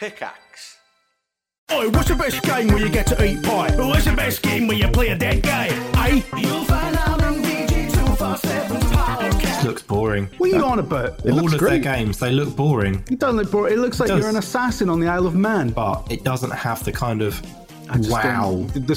Pickaxe. Oh, what's the best game where you get to eat pie? What's the best game where you play a dead guy? Eh? You'll find out in VG247's podcast. looks boring. What are you on about? It All looks of great. their games, they look boring, It doesn't look boring. It looks like does. you're an assassin on the Isle of Man. but it doesn't have the kind of I just wow. don't- The, the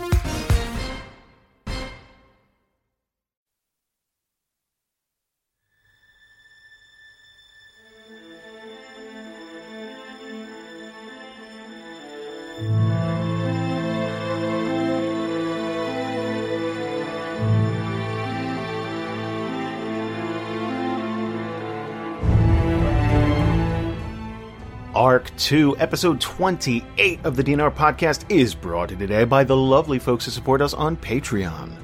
2, episode 28 of the D&R podcast is brought to you today by the lovely folks who support us on Patreon.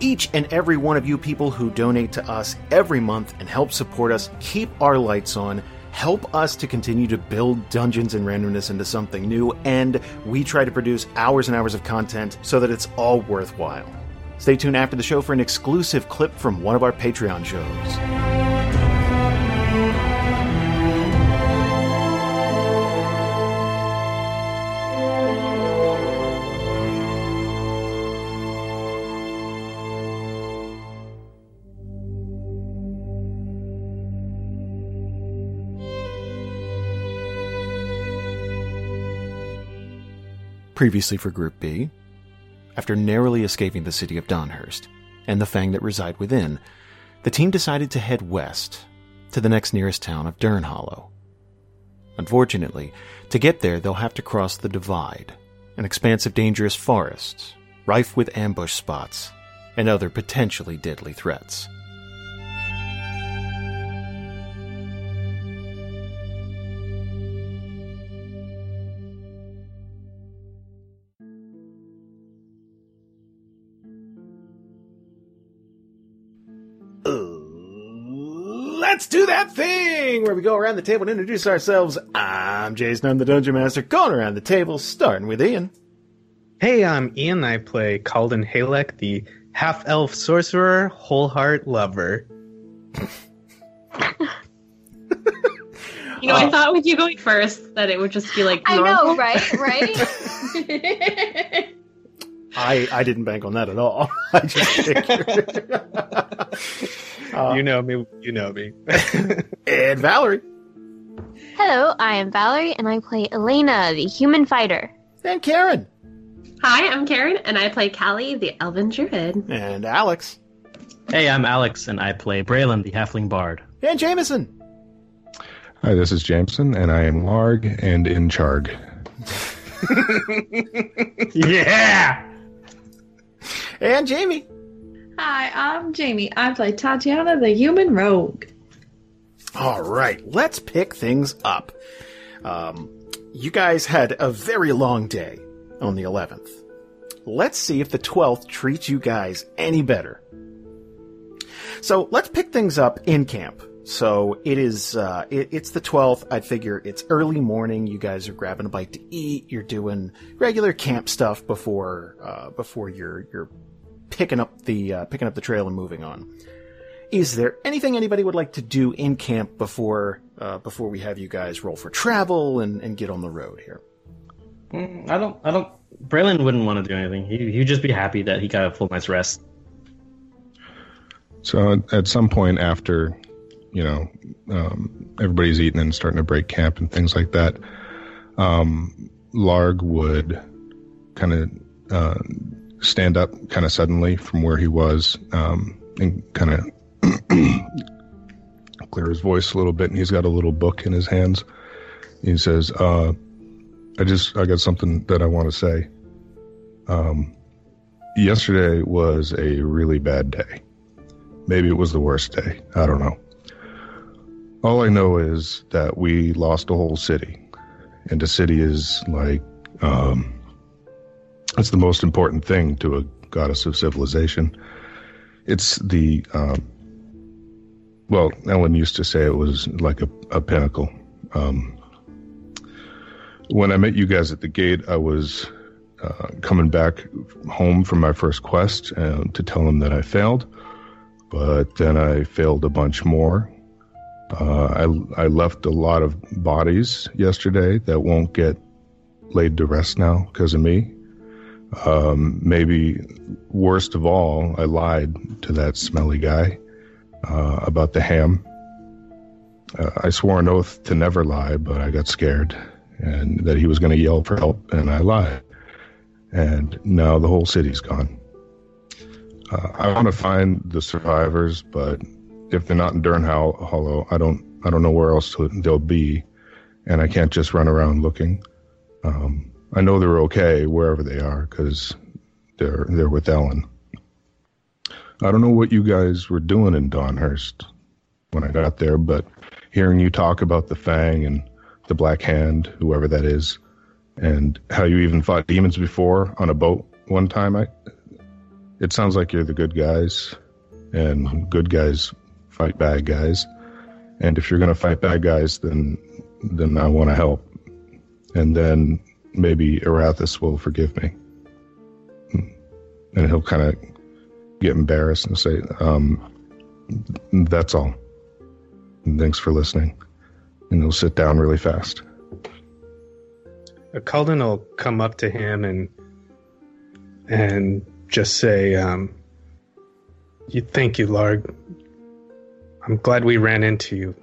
Each and every one of you people who donate to us every month and help support us keep our lights on, help us to continue to build Dungeons and Randomness into something new, and we try to produce hours and hours of content so that it's all worthwhile. Stay tuned after the show for an exclusive clip from one of our Patreon shows. Previously for Group B, after narrowly escaping the city of Donhurst and the Fang that reside within, the team decided to head west to the next nearest town of Dern Hollow. Unfortunately, to get there, they'll have to cross the Divide, an expanse of dangerous forests, rife with ambush spots and other potentially deadly threats. Let's do that thing where we go around the table and introduce ourselves. I'm Jason, I'm the Dungeon Master, going around the table, starting with Ian. Hey, I'm Ian. I play Kalden Halek, the half elf sorcerer, whole heart lover. You know, I uh, thought with you going first that it would just be like I normal. know, right? Right? I, I didn't bank on that at all. I just figured. you uh, know me. You know me. and Valerie. Hello, I am Valerie, and I play Elena, the human fighter. And Karen. Hi, I'm Karen, and I play Kallie, the Elven Druid. And Alex. Hey, I'm Alex, and I play Braylon, the Halfling Bard. And Jamieson. Hi, this is Jamieson, and I am Larg and in Charg. yeah. And Jamie. Hi, I'm Jamie. I play Tatiyana, the human rogue. All right, let's pick things up. Um, you guys had a very long day on the 11th. Let's see if the 12th treats you guys any better. So let's pick things up in camp. So it is, uh, it, it's the 12th. I figure it's early morning. You guys are grabbing a bite to eat. You're doing regular camp stuff before, uh, before you're, you're picking up the, uh, picking up the trail and moving on. Is there anything anybody would like to do in camp before, uh, before we have you guys roll for travel and, and get on the road here? Mm, I don't. I don't. Braylon wouldn't want to do anything. He, he'd just be happy that he got a full night's rest. So at- at some point after, you know, um, everybody's eating and starting to break camp and things like that, um, Larg would kind of uh, stand up kind of suddenly from where he was um, and kind of clear his voice a little bit. And he's got a little book in his hands. He says, uh, I just, I got something that I want to say. Um, yesterday was a really bad day. Maybe it was the worst day. I don't know. All I know is that we lost a whole city. And a city is like, um, That's the most important thing to a goddess of civilization. It's the, um, well, Ellen used to say it was like a, a pinnacle. Um, when I met you guys at the gate, I was uh, coming back home from my first quest uh, to tell them that I failed, but then I failed a bunch more. Uh, I, I left a lot of bodies yesterday that won't get laid to rest now because of me. Um, maybe worst of all, I lied to that smelly guy uh, about the ham. Uh, I swore an oath to never lie, but I got scared and that he was going to yell for help, and I lied. And now the whole city's gone. Uh, I want to find the survivors, but if they're not in Dern Hollow, I don't I don't know where else to, they'll be, and I can't just run around looking. Um, I know they're okay wherever they are because they're they're with Ellen. I don't know what you guys were doing in Donhurst when I got there, but hearing you talk about the Fang and the Black Hand, whoever that is, and how you even fought demons before on a boat one time, I it sounds like you're the good guys, and good guys fight bad guys. And if you're to fight bad guys, then then I want to help. And then maybe Arathis will forgive me. And he'll kind of get embarrassed and say, um, that's all. And thanks for listening. And he'll sit down really fast. Kalden will come up to him and and just say, um, "You thank you, Larg. I'm glad we ran into you.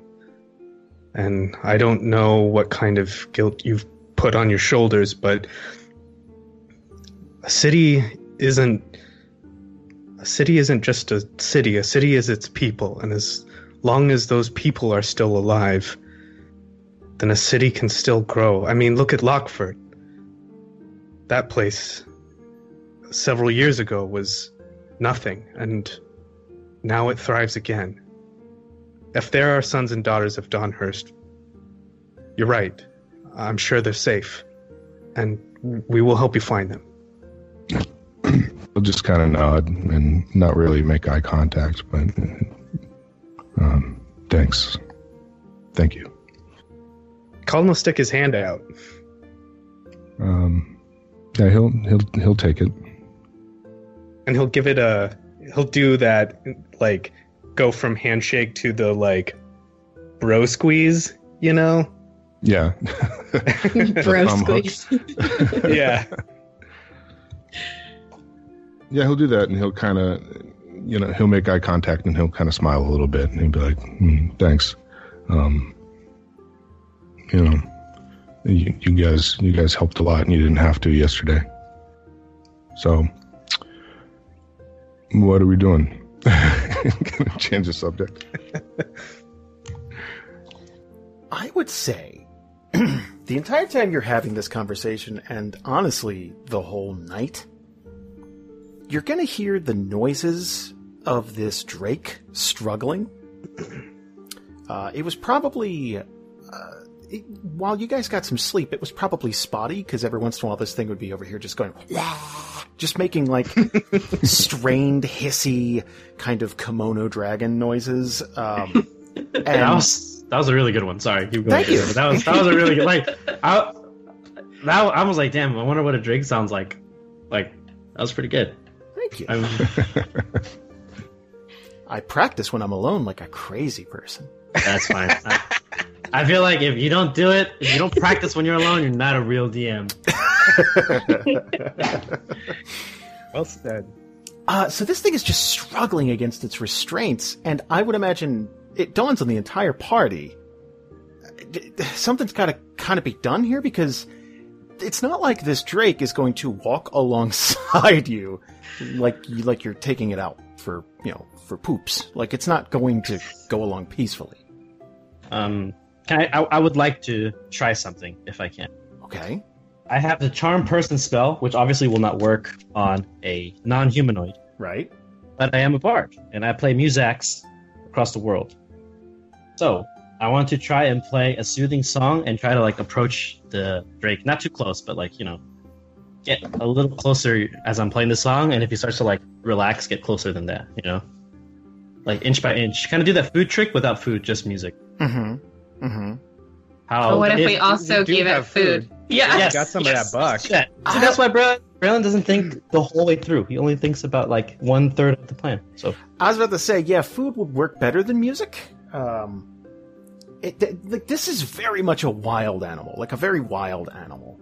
And I don't know what kind of guilt you've put on your shoulders, but a city isn't a city isn't just a city. A city is its people, and as long as those people are still alive, then a city can still grow. I mean, look at Lockford. That place several years ago was nothing, and now it thrives again. If there are sons and daughters of Donhurst, you're right. I'm sure they're safe, and we will help you find them. I'll just kind of nod and not really make eye contact, but um, thanks. Thank you. Colin will stick his hand out. Um, yeah, he'll he'll he'll take it, and he'll give it a. He'll do that like go from handshake to the like bro squeeze, you know? Yeah. bro squeeze. yeah. Yeah, he'll do that and he'll kind of, you know, he'll make eye contact and he'll kind of smile a little bit and he'll be like, mm, thanks. Um, you know, you, you guys, you guys helped a lot and you didn't have to yesterday. So, what are we doing? Change the subject. I would say the entire time you're having this conversation, and honestly, the whole night, you're going to hear the noises of this drake struggling. Uh, it was probably. Uh, it, while you guys got some sleep, it was probably spotty because every once in a while this thing would be over here just going, just making like strained, hissy kind of komodo dragon noises. Um, and that was that was a really good one. Sorry, keep going. Thank you. That was that was a really good. Like I, that I was like, damn. I wonder what a drake sounds like. Like that was pretty good. Thank you. I'm, I practice when I'm alone like a crazy person. that's fine. I, I feel like if you don't do it, if you don't practice when you're alone, you're not a real DM. Well said. Uh, so this thing is just struggling against its restraints, and I would imagine it dawns on the entire party. Something's got to kind of be done here because it's not like this Drake is going to walk alongside you like you, like you're taking it out for you know for poops. Like it's not going to go along peacefully. Um, I, I? I would like to try something if I can. Okay. I have the charm person spell, which obviously will not work on a non-humanoid. Right. But I am a bard, and I play musax across the world. So I want to try and play a soothing song and try to like approach the drake, not too close, but like you know, get a little closer as I'm playing the song, and if he starts to like relax, get closer than that. You know, like inch by inch. Kind of do that food trick without food, just music. Mm-hmm. Mm-hmm. How? But what if we also we do gave it food? food. Yeah. Yes, Got some yes. of that buck. Yeah. See, that's why Bra- Braylon doesn't think the whole way through. He only thinks about like one third of the plan. So I was about to say, yeah, food would work better than music. Um, it, like this is very much a wild animal, like a very wild animal,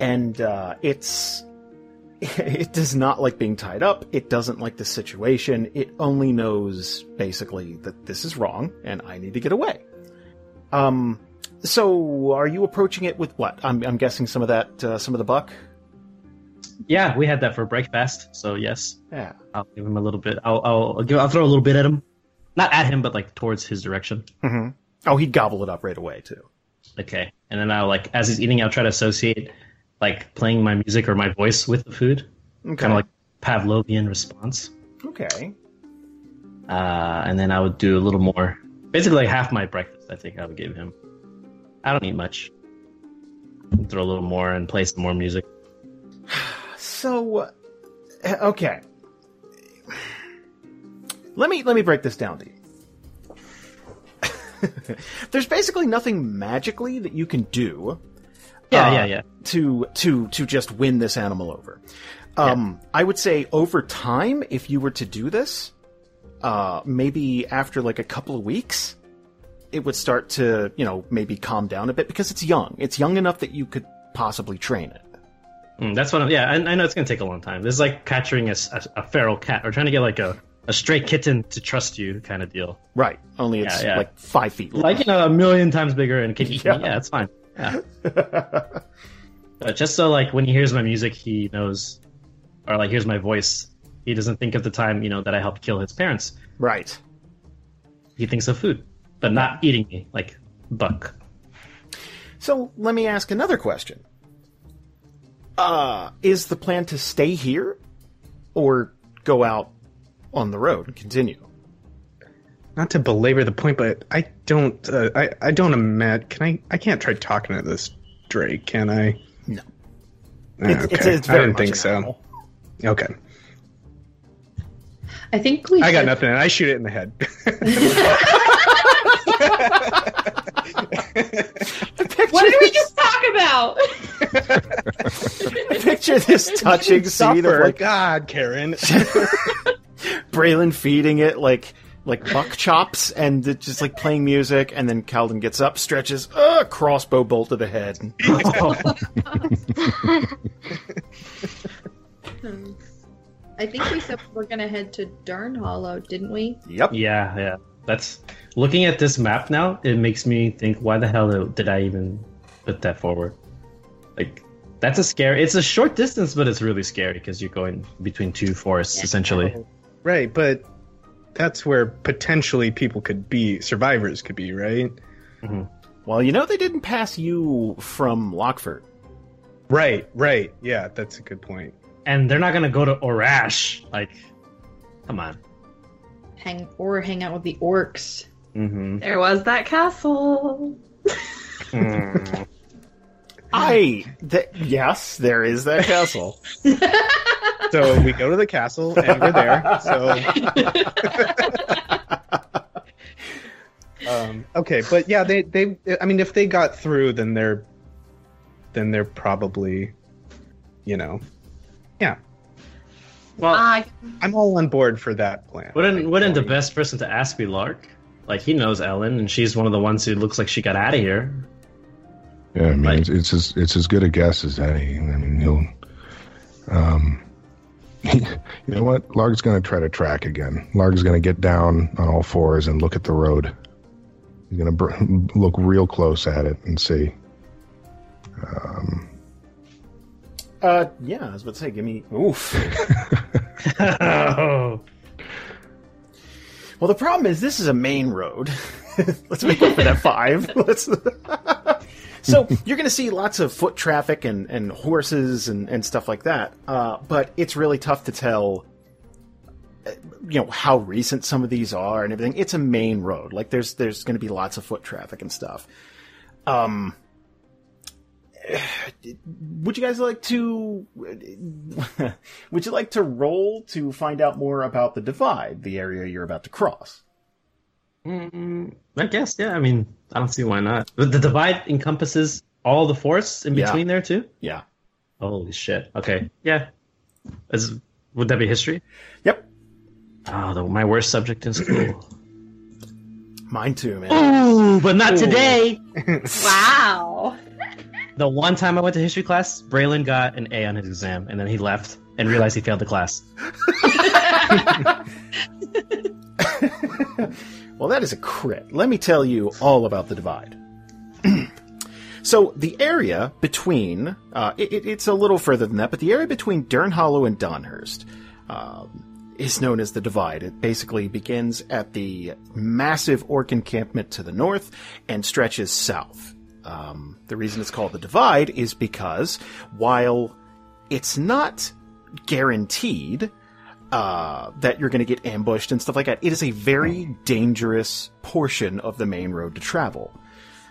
and uh, it's it does not like being tied up. It doesn't like the situation. It only knows basically that this is wrong and I need to get away. Um, so are you approaching it with what? I'm, I'm guessing some of that, uh, some of the buck. yeah, we had that for breakfast. So yes, Yeah. I'll give him a little bit. I'll I'll, I'll give. I'll throw a little bit at him, not at him, but like towards his direction. hmm Oh, he'd gobble it up right away too. Okay, and then I'll like as he's eating, I'll try to associate like playing my music or my voice with the food, Okay. kind of like Pavlovian response. okay. Uh, and then I would do a little more, basically like half my breakfast. I think I would give him. I don't eat much. Throw a little more and play some more music. So, uh, okay. Let me let me break this down to you. There's basically nothing magically that you can do. Yeah, uh, yeah, yeah. To to to just win this animal over. Um, I would say over time, if you were to do this, uh, maybe after like a couple of weeks, it would start to you know maybe calm down a bit because it's young. It's young enough that you could possibly train it. Mm, that's what I'm. Yeah, I, I know it's gonna take a long time. This is like capturing a a feral cat or trying to get like a, a stray kitten to trust you kind of deal. Right. Only it's Yeah, yeah. like five feet. long. Like you know, a million times bigger and can eat Yeah. me. Yeah, it's fine. Yeah. but just so like when he hears my music, he knows, or like hears my voice, he doesn't think of the time you know that I helped kill his parents. Right. He thinks of food, but not eating me like Buck. So let me ask another question. Uh, is the plan to stay here or go out on the road and continue? Not to belabor the point, but I don't. Uh, I I don't imagine. Can I? I can't try talking to this Drake, can I? No. Ah, It's- okay. it's- it's I didn't think so. animal. Okay. I think we. I got nothing. and I shoot it in the head. What did we just talk about? Picture this touching scene of like God, Karen. Braylon feeding it like like buck chops and it just like playing music and then Kalden gets up, stretches, uh, crossbow bolt to the head. I think we said we're gonna head to Dern Hollow, didn't we? Yep. Yeah, yeah. That's looking at this map now. It makes me think, why the hell did I even put that forward? Like, that's a scary. It's a short distance, but it's really scary because you're going between two forests essentially. Right, but that's where potentially people could be, survivors could be, right? Well, you know they didn't pass you from Lockford. Right, right. Yeah, that's a good point. And they're not gonna go to Orash. Like, come on. Hang or hang out with the orcs. Mm-hmm. There was that castle. I th- yes, there is that castle. So we go to the castle and we're there. So um, okay, but yeah, they they. I mean, if they got through, then they're then they're probably, you know, yeah. Well, I I'm all on board for that plan. wouldn't wouldn't the best person to ask be Larg? Like he knows Ellen, and she's one of the ones who looks like she got out of here. Yeah, I mean, it's, it's as it's as good a guess as any. I mean, he'll. Um, you know what? Larg's going to try to track again. Larg's going to get down on all fours and look at the road. He's going to br- look real close at it and see. Um, Uh, yeah, I was about to say, give me oof. oh, Well, the problem is this is a main road. Let's make up for that five. Let's. So you're going to see lots of foot traffic and, and horses and, and stuff like that. Uh, but it's really tough to tell, uh, you know, how recent some of these are and everything. It's a main road. Like there's there's going to be lots of foot traffic and stuff. Um, would you guys like to? would you like to roll to find out more about the divide, the area you're about to cross? Mm, I guess, yeah. I mean, I don't see why not. But the divide encompasses all the forests in Yeah. between there too. Yeah. Holy shit. Okay. Yeah. Is would that be history? Yep. Oh, the, my worst subject in school. Mine too, man. Ooh, but not today. Wow. The one time I went to history class, Braylon got an A on his exam, and then he left and realized he failed the class. Well, that is a crit. Let me tell you all about the divide. so, the area between, uh, it, it- it's a little further than that, but the area between Dern Hollow and Donhurst um, is known as the divide. It basically begins at the massive orc encampment to the north and stretches south. Um, the reason it's called the divide is because while it's not guaranteed uh, that you're going to get ambushed and stuff like that. It is a very dangerous portion of the main road to travel.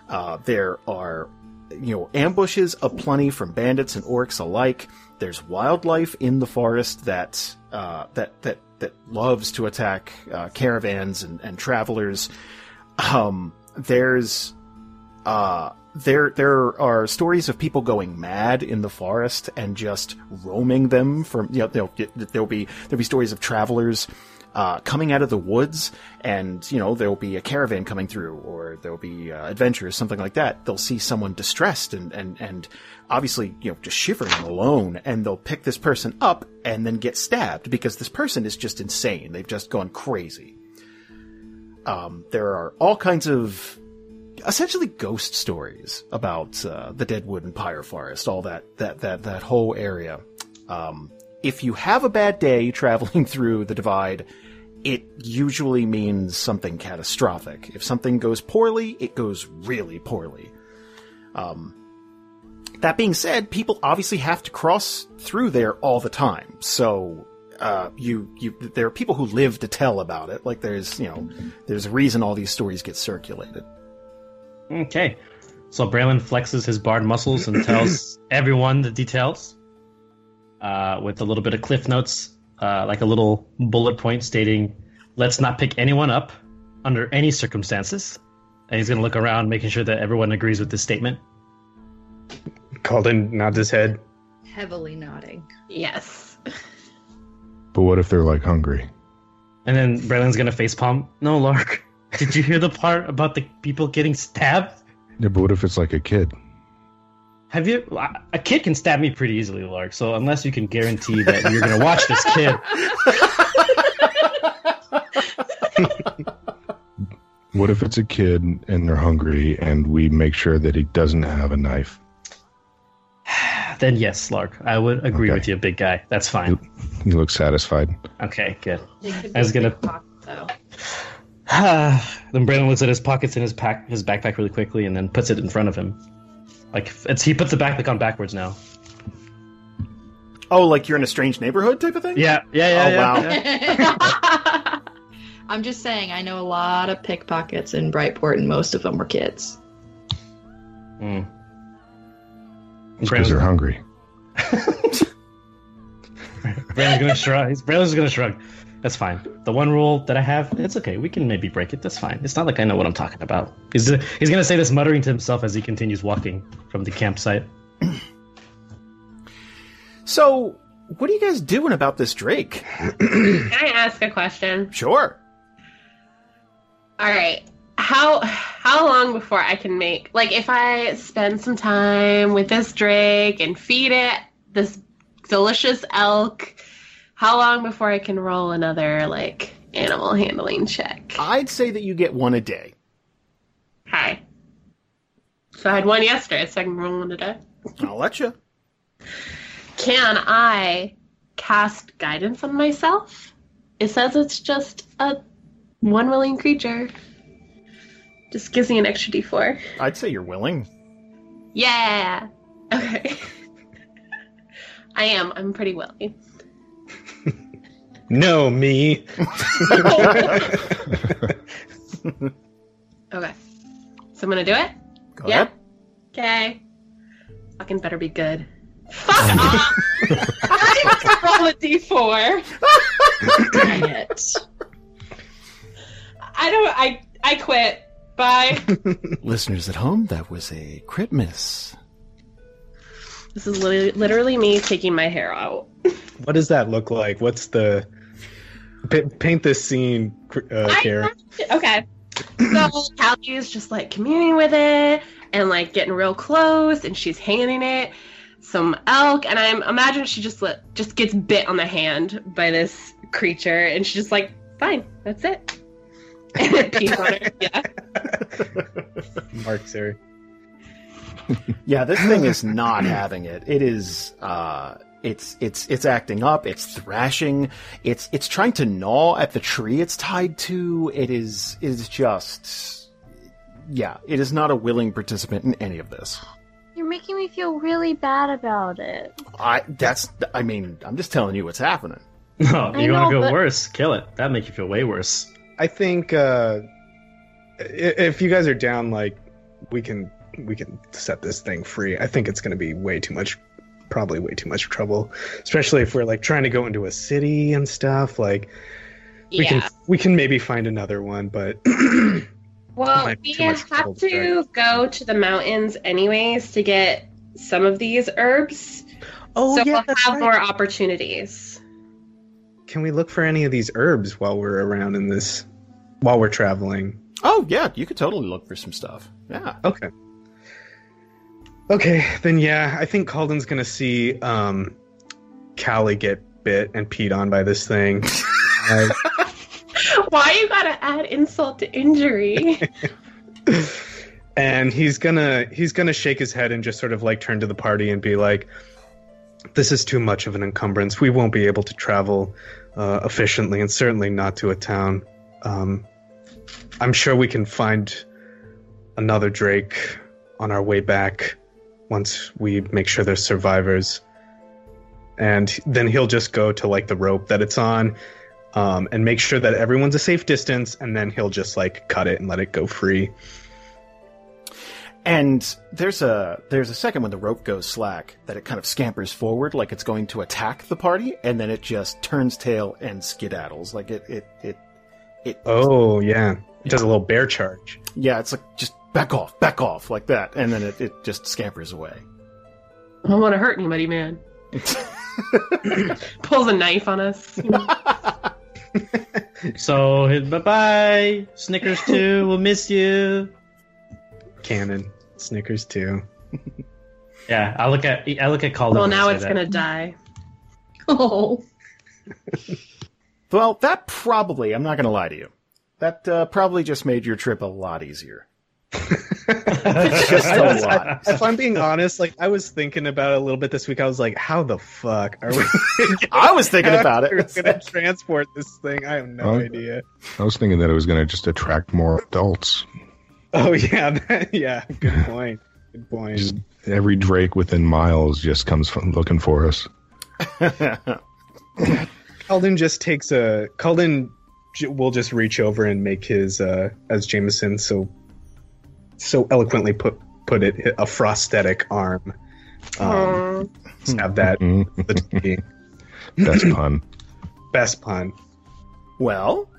Uh, there are, you know, ambushes aplenty from bandits and orcs alike. There's wildlife in the forest that uh, that that that loves to attack uh, caravans and, and travelers. Um, there's uh, there there are stories of people going mad in the forest and just roaming them from you know there'll, be there'll be stories of travelers uh, coming out of the woods and you know there'll be a caravan coming through or there'll be uh, adventurers something like that. They'll see someone distressed and and and obviously you know just shivering alone and they'll pick this person up and then get stabbed because this person is just insane. They've just gone crazy. Um, there are all kinds of essentially ghost stories about uh, the Deadwood and Pyre Forest, all that that that that whole area. Um, if you have a bad day traveling through the Divide, it usually means something catastrophic. If something goes poorly, it goes really poorly. Um, that being said, people obviously have to cross through there all the time, so. Uh, you, you, there are people who live to tell about it. Like there's, you know, there's a reason all these stories get circulated. Okay. So Braylon flexes his bard muscles and tells everyone the details uh, with a little bit of cliff notes, uh, like a little bullet point stating, let's not pick anyone up under any circumstances. And he's going to look around, making sure that everyone agrees with this statement. Kalden nods his head. Heavily nodding. Yes. But what if they're like hungry? And then Braylon's going to facepalm. No, Larg. Did you hear the part about the people getting stabbed? Yeah, but what if it's like a kid? Have you? A kid can stab me pretty easily, Larg. So unless you can guarantee that you're going to watch this kid, What if it's a kid and they're hungry and we make sure that he doesn't have a knife? then yes, Larg. I would agree Okay. with you, big guy. That's fine. You look satisfied. Okay, good. I was gonna- pickpocket, though. then Braylon looks at his pockets in his pack, his backpack, really quickly, and then puts it in front of him. Like it's he puts the backpack on backwards now. Oh, like you're in a strange neighborhood type of thing? Yeah, yeah, Oh, yeah. wow. yeah. I'm just saying, I know a lot of pickpockets in Brightport, and most of them were kids. Mm. Because they're hungry. Braylon's gonna shrug. He's, Braylon's gonna shrug. That's fine. The one rule that I have, it's okay. We can maybe break it. That's fine. It's not like I know what I'm talking about. He's he's gonna say this, muttering to himself as he continues walking from the campsite. So, what are you guys doing about this Drake? Can I ask a question? Sure. All right. How how long before I can make like if I spend some time with this drake and feed it this delicious elk, how long before I can roll another like animal handling check? I'd say that you get one a day. Hi. So I had one yesterday, so I can roll one today. I'll let you. Can I cast guidance on myself? It says it's just a one willing creature. Just gives me an extra d4. I'd say you're willing. Yeah. Okay. I am. I'm pretty willing. No, me. Okay. So I'm gonna do it. Go Yeah. ahead. Okay. Fucking better be good. Fuck off! I roll a d4. Dang it. I don't. I I quit. Bye. Listeners at home, that was a crit miss. this is li- literally me taking my hair out. What does that look like? What's the pa- paint this scene, uh, I- Kara? Okay. So Kallie is just like communing with it and like getting real close, and she's handing it some elk, and I imagine she just let, just gets bit on the hand by this creature, and she's just like, "Fine, that's it." And it pees on her. Yeah. Mark, sorry. Yeah, this thing is not having it. It is uh it's it's it's acting up, it's thrashing, it's it's trying to gnaw at the tree it's tied to. It is it is just yeah, it is not a willing participant in any of this. You're making me feel really bad about it. I that's I mean, I'm just telling you what's happening. No, you're gonna go but- worse. Kill it. That make you feel way worse. I think uh, if you guys are down, like we can we can set this thing free. I think it's going to be way too much, probably way too much trouble, especially if we're like trying to go into a city and stuff. Like we Yeah. can we can maybe find another one, but Well, we too much trouble have to to go to the mountains anyways to get some of these herbs. Oh, so yeah, we'll have right. more opportunities. can we look for any of these herbs while we're around in this while we're traveling? Oh yeah, you could totally look for some stuff. Yeah. Okay. Okay, then yeah, I think Kalden's gonna see um Kallie get bit and peed on by this thing. Uh, Why you gotta add insult to injury? and he's gonna he's gonna shake his head and just sort of like turn to the party and be like this is too much of an encumbrance we won't be able to travel uh, efficiently and certainly not to a town um, i'm sure we can find another drake on our way back once we make sure there's survivors and then he'll just go to like the rope that it's on um, and make sure that everyone's a safe distance and then he'll just like cut it and let it go free And there's a there's a second when the rope goes slack that it kind of scampers forward like it's going to attack the party, and then it just turns tail and skedaddles. Like it it it it. Oh yeah, it does a little bear charge. Yeah, it's like just back off, back off, like that, and then it, it just scampers away. I don't want to hurt anybody, man. Pulls a knife on us. you know. So bye bye, Snickers too. We'll miss you. Cannon, Snickers too. Yeah, I look at I look at Kalden. well, now it's that. gonna die. Oh. Well, that probably I'm not going to lie to you. That uh, probably just made your trip a lot easier. just I a was- lot. I- if I'm being honest, like I was thinking about it a little bit this week. I was like, how the fuck are we? I was thinking about it. We're it. gonna transport this thing. I have no Oh. idea. I was thinking that it was going to just attract more adults. Oh yeah, that- yeah. Good point. Good point. Just every Drake within miles just comes from looking for us. Kalden just takes a Kalden j- will just reach over and make his uh as Jamieson so so eloquently put put it a prosthetic arm. Um, just have that Mhm. the tea. Best pun. best pun. well,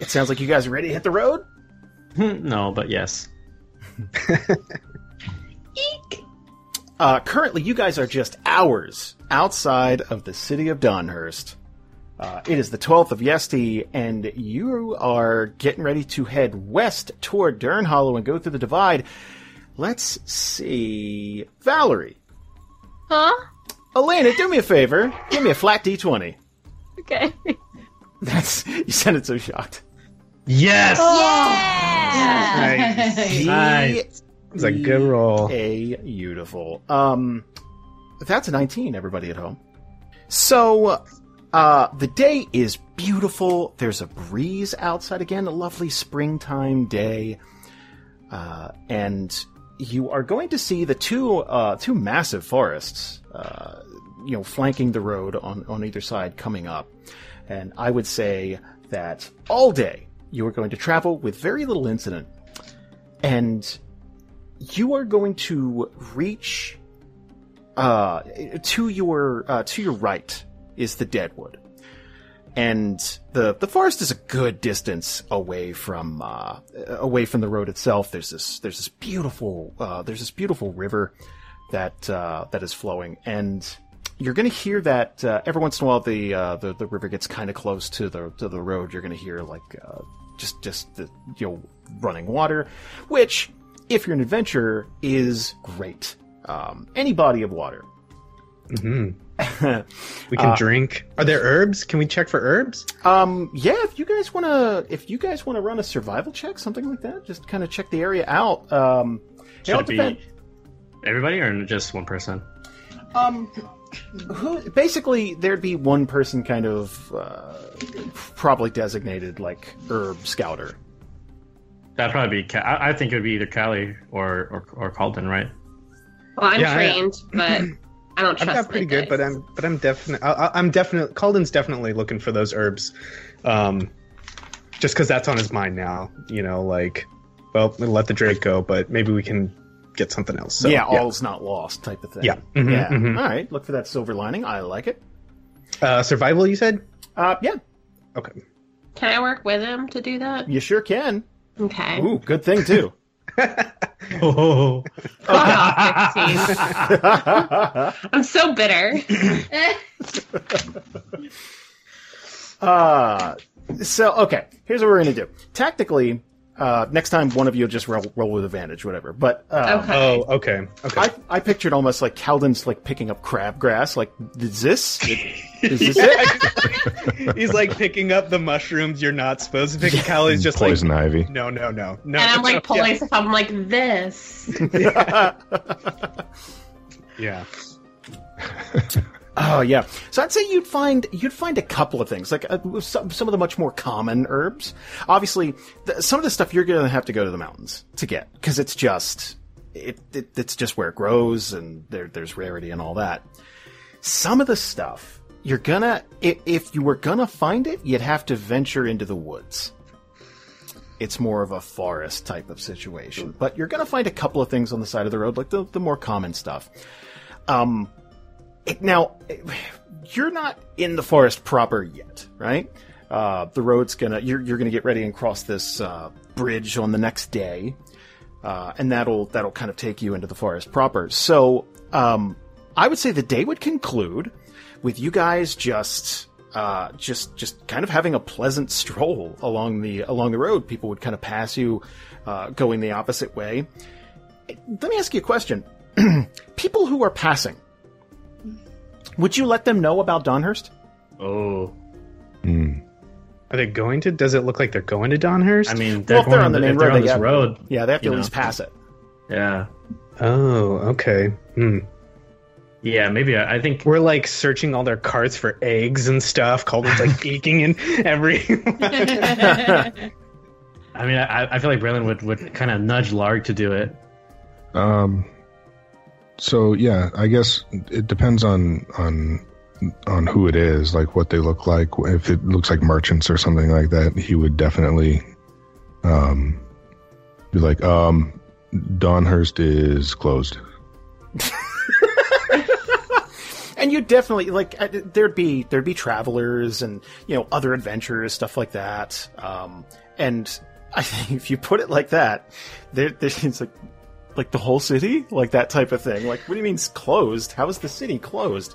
it sounds like you guys are ready to hit the road. no, but yes. Uh, currently, you guys are just hours outside of the city of Donhurst. Uh, it is the 12th of Yesti, and you are getting ready to head west toward Dern Hollow and go through the divide. Let's see. Valerie. Huh? Elena, do me a favor. Give me a flat d20. Okay. That's, you sounded so shocked. Yes. Nice. Nice. It's a good roll. A beautiful. Um, that's a 19, everybody at home. So, uh, the day is beautiful. There's a breeze outside again, a lovely springtime day. Uh, and you are going to see the two, uh, two massive forests, uh, you know, flanking the road on, on either side coming up. And I would say that all day you are going to travel with very little incident. And you are going to reach uh, to your uh, to your right is the deadwood, and the the forest is a good distance away from uh, away from the road itself. There's this there's this beautiful uh, there's this beautiful river that uh, that is flowing, and you're going to hear that uh, every once in a while the uh, the, the river gets kind of close to the to the road. You're going to hear like uh, just just the you know running water, which if you're an adventurer is great. Um, any body of water. hmm We can Uh, drink. Are there herbs? Can we check for herbs? Um, yeah, if you guys want to, if you guys want to run a survival check, something like that, just kind of check the area out. Um, Should all it be depend- everybody or just one person? Um, who basically there'd be one person kind of uh, probably designated like herb scouter. That'd probably be. I, I think it would be either Kallie or or, or Kalden, right? Well, I'm Yeah, I- trained, but I don't I've trust got pretty good, dice. but I'm but I'm definitely I'm definitely Kalden's definitely looking for those herbs, um, just because that's on his mind now. You know, like, well, we'll let the Drake go, but maybe we can get something else. So, yeah, all's not lost type of thing. Yeah. Mhm, yeah. mhm. All right, look for that silver lining. I like it. Uh, survival, you said? Uh, yeah, Okay. Can I work with him to do that? you sure can. Okay. Ooh, good thing too. Oh, I'm so bitter. Uh, so okay, here's what we're gonna do. Tactically, uh, next time one of you just roll, roll with advantage, whatever. But uh, Okay. Oh, okay. Okay. I, I pictured almost like Kalden's like picking up crabgrass. Like, is this is this it? He's like picking up the mushrooms you're not supposed to pick. and Kallie's just like, Poison ivy. no, no, no, no. and I'm no, like pulling stuff up. I'm like this. Yeah. Oh yeah. So I'd say you'd find you'd find a couple of things, like uh, some some of the much more common herbs. Obviously, some of the stuff you're going to have to go to the mountains to get because it's just it, it it's just where it grows and there there's rarity and all that. Some of the stuff you're gonna if, if you were gonna find it, you'd have to venture into the woods. It's more of a forest type of situation, but you're gonna find a couple of things on the side of the road, like the the more common stuff. Um, now, you're not in the forest proper yet, right? Uh, the road's gonna, you're, you're gonna get ready and cross this, uh, bridge on the next day. Uh, and that'll, that'll kind of take you into the forest proper. So, um, I would say the day would conclude with you guys just, uh, just, just kind of having a pleasant stroll along the, along the road. People would kind of pass you, uh, going the opposite way. Let me ask you a question. People who are passing, would you let them know about Donhurst? oh. Hmm. Are they going to? Does it look like they're going to Donhurst? I mean, they're Well, if they're going on the if main road, on they this got- road. Yeah, they have to You at least know. pass it. Yeah, oh, okay. Hmm. yeah. Maybe I, I think We're like searching all their carts for eggs and stuff. Kalden's like peeking in every. I mean, I, I feel like Braylon would, would kind of nudge Larg to do it. Um. So yeah, I guess it depends on on on who it is, like what they look like. If it looks like merchants or something like that, he would definitely um be like, um, Donhurst is closed. And you definitely like uh, there'd be there'd be travelers and you know other adventurers stuff like that. Um, and I think if you put it like that, there, there's like like the whole city, like that type of thing. Like, what do you mean closed? How is the city closed?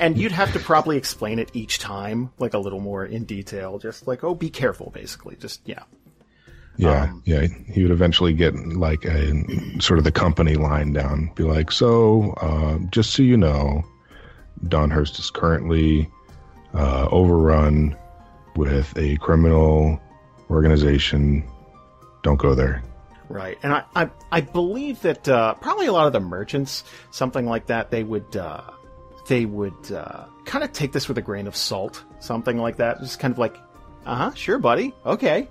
And you'd have to probably explain it each time, like a little more in detail. Just like, oh, be careful, basically. Just yeah. Yeah, Um, yeah. He would eventually get like a sort of the company line down. Be like, so uh, just so you know, Donhurst is currently uh, overrun with a criminal organization. Don't go there. Right, and I, I, I believe that uh, probably a lot of the merchants, something like that, they would uh, they would uh, kind of take this with a grain of salt, something like that. Just kind of like, uh huh, sure, buddy, okay.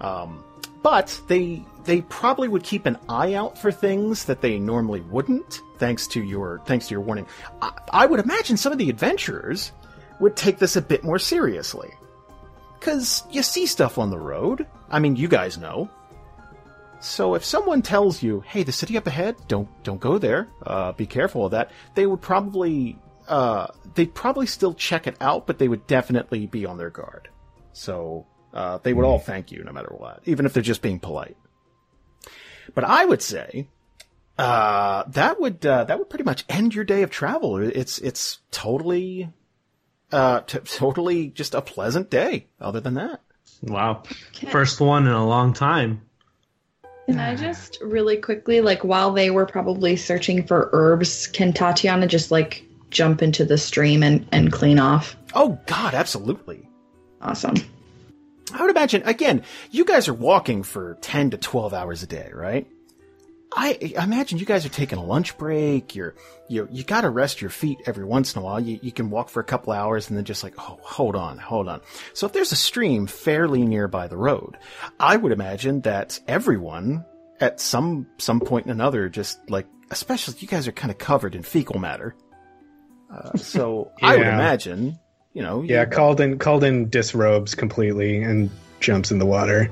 Um, but they they probably would keep an eye out for things that they normally wouldn't, thanks to your thanks to your warning. I, I would imagine some of the adventurers would take this a bit more seriously, because you see stuff on the road. I mean, you guys know. So if someone tells you, "Hey, the city up ahead, don't don't go there. Uh, be careful of that," they would probably uh, they'd probably still check it out, but they would definitely be on their guard. So uh, they would all thank you no matter what, even if they're just being polite. But I would say uh, that would uh, that would pretty much end your day of travel. It's it's totally uh, t- totally just a pleasant day. Other than that, Wow. First one in a long time. Can I just really quickly, like while they were probably searching for herbs, can Tatiyana just like jump into the stream and, and clean off? oh god, absolutely. Awesome. I would imagine again, you guys are walking for ten to twelve hours a day, right? I, imagine you guys are taking a lunch break. You're you you got to rest your feet every once in a while. You you can walk for a couple hours and then just like oh hold on hold on. So if there's a stream fairly nearby the road, I would imagine that everyone at some some point in another just like especially you guys are kind of covered in fecal matter. Uh, so I would imagine you know Yeah, you- Kalden Kalden disrobes completely and jumps in the water.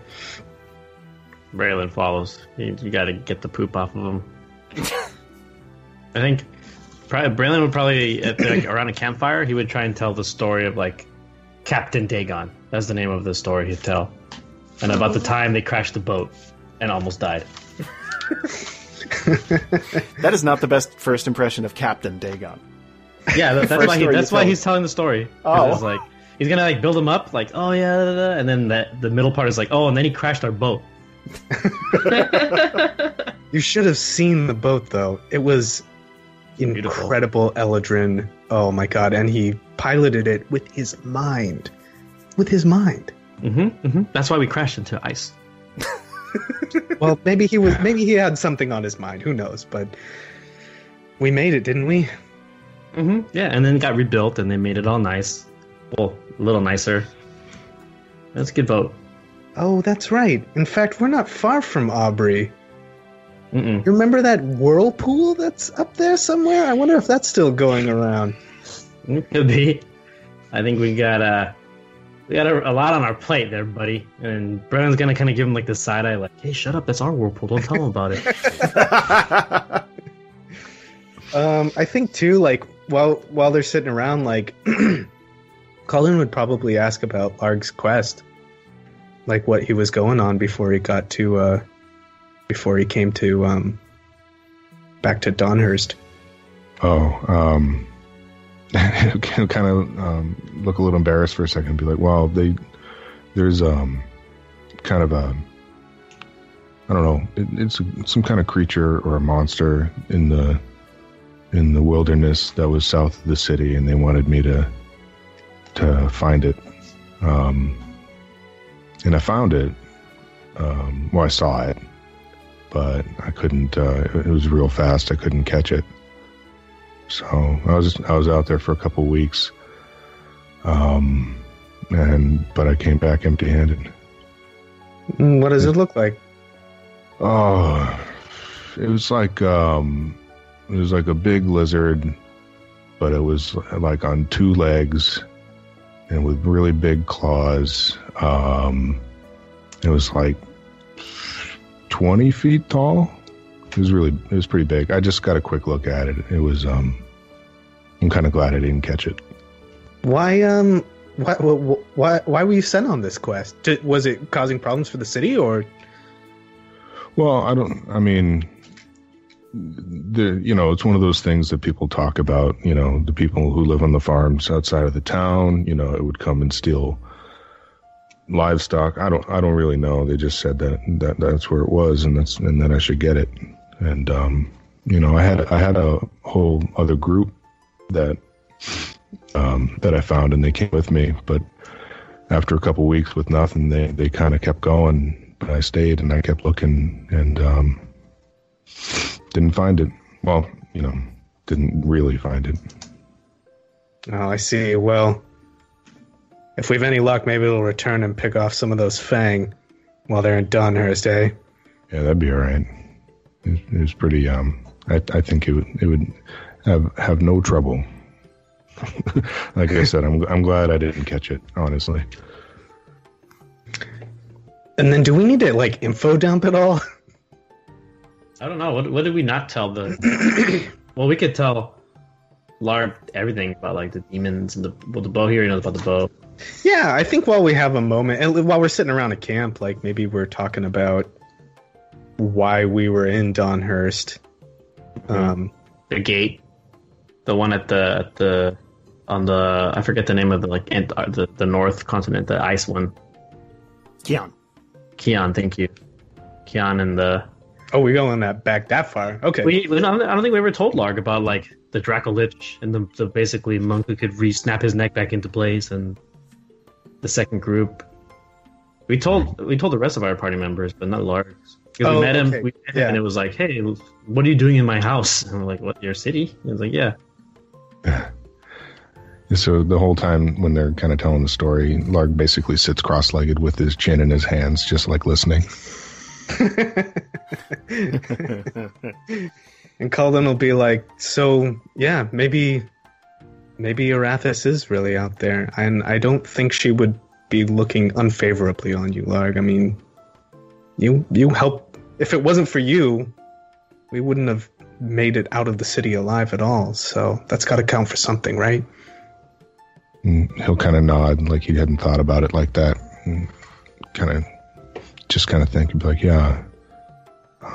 Braylon follows. You, you got to get the poop off of him. I think probably, Braylon would probably at the, like, around a campfire. He would try and tell the story of like Captain Dagon. That's the name of the story he'd tell, and about the time they crashed the boat and almost died. that is not the best first impression of Captain Dagon. Yeah, that, that's why he, that's why told. he's telling the story. Oh. it's like he's gonna like build him up, like oh yeah, da, da, da, and then that the middle part is like oh, and then he crashed our boat. You should have seen the boat though. It was incredible Eladrin. Oh my god, and he piloted it with his mind. With his mind. hmm hmm That's why we crashed into ice. Well, maybe he was maybe he had something on his mind, who knows, but we made it, didn't we? hmm Yeah, and then it got rebuilt, and they made it all nice. Well, a little nicer. That's a good vote. Oh, that's right. In fact, we're not far from Aubrey. Mm-mm. You remember that whirlpool that's up there somewhere? I wonder if that's still going around. It Could be. I think we got uh, we got a, a lot on our plate there, buddy. And Brennan's gonna kind of give him like the side eye, like, "Hey, shut up! That's our whirlpool. Don't tell him about it." Um, I think too, like while while they're sitting around, like Colin would probably ask about Larg's quest, like what he was going on before he got to, uh, before he came to, um, back to Donhurst. Oh, um, kind of um, look a little embarrassed for a second and be like, well, they, there's um, kind of a, I don't know, it, it's some kind of creature or a monster in the, in the wilderness that was south of the city, and they wanted me to, to find it, um, and I found it. Um, well, I saw it, but I couldn't. Uh, it was real fast. I couldn't catch it. So I was I was out there for a couple weeks, um, and but I came back empty-handed. Mm, What does it look like? Oh, it was like um, it was like a big lizard, but it was like on two legs, and with really big claws. Um, it was like twenty feet tall. It was really it was pretty big. I just got a quick look at it. It was um, I'm kind of glad I didn't catch it. Why, um, why, why, why, why were you sent on this quest? Did, was it causing problems for the city, or Well, I don't. I mean, the you know, it's one of those things that people talk about. You know, the people who live on the farms outside of the town. You know, it would come and steal livestock. I don't. I don't really know. They just said that that that's where it was, and that's and that I should get it. And um, you know, I had I had a whole other group that um that I found, and they came with me, but after a couple weeks with nothing, they they kind of kept going. But I stayed and I kept looking and um, didn't find it. Well, you know, didn't really find it. Oh, I see. Well, if we've any luck, maybe it'll return and pick off some of those Fang while they're in Dunhurst, eh? Yeah, that'd be all right. It, it was pretty. Um, I I think it would it would have have no trouble. like I said, I'm I'm glad I didn't catch it. Honestly. And then, do we need to like info dump it all? I don't know. What, what did we not tell the? well, we could tell Larg everything about like the demons and the well, the bow here. You know about the bow. Yeah, I think while we have a moment, and while we're sitting around a camp, like maybe we're talking about why we were in Donhurst. Um, the gate, the one at the at the on the I forget the name of the like ant, uh, the the North continent, the ice one. Keon. Keon, thank you. Keon and the. Oh, we going that back that far? Okay. We, we don't, I don't think we ever told Larg about like the Dracolich and the, the basically monk who could re snap his neck back into place and the second group. We told we told the rest of our party members, but not Larg. Because Oh, we met him, okay. we met him Yeah. and it was like, "Hey, what are you doing in my house?" And we're like, "What? Your city?" And he was like, "Yeah." So the whole time when they're kind of telling the story, Larg basically sits cross-legged with his chin in his hands, just like listening. and Cullen will be like, "So yeah, maybe, maybe Arathis is really out there, and I don't think she would be looking unfavorably on you, Larg. I mean, you you help. If it wasn't for you, we wouldn't have made it out of the city alive at all. So that's got to count for something, right?" And he'll kind of nod like he hadn't thought about it like that. Kind of just kind of think and be like, yeah.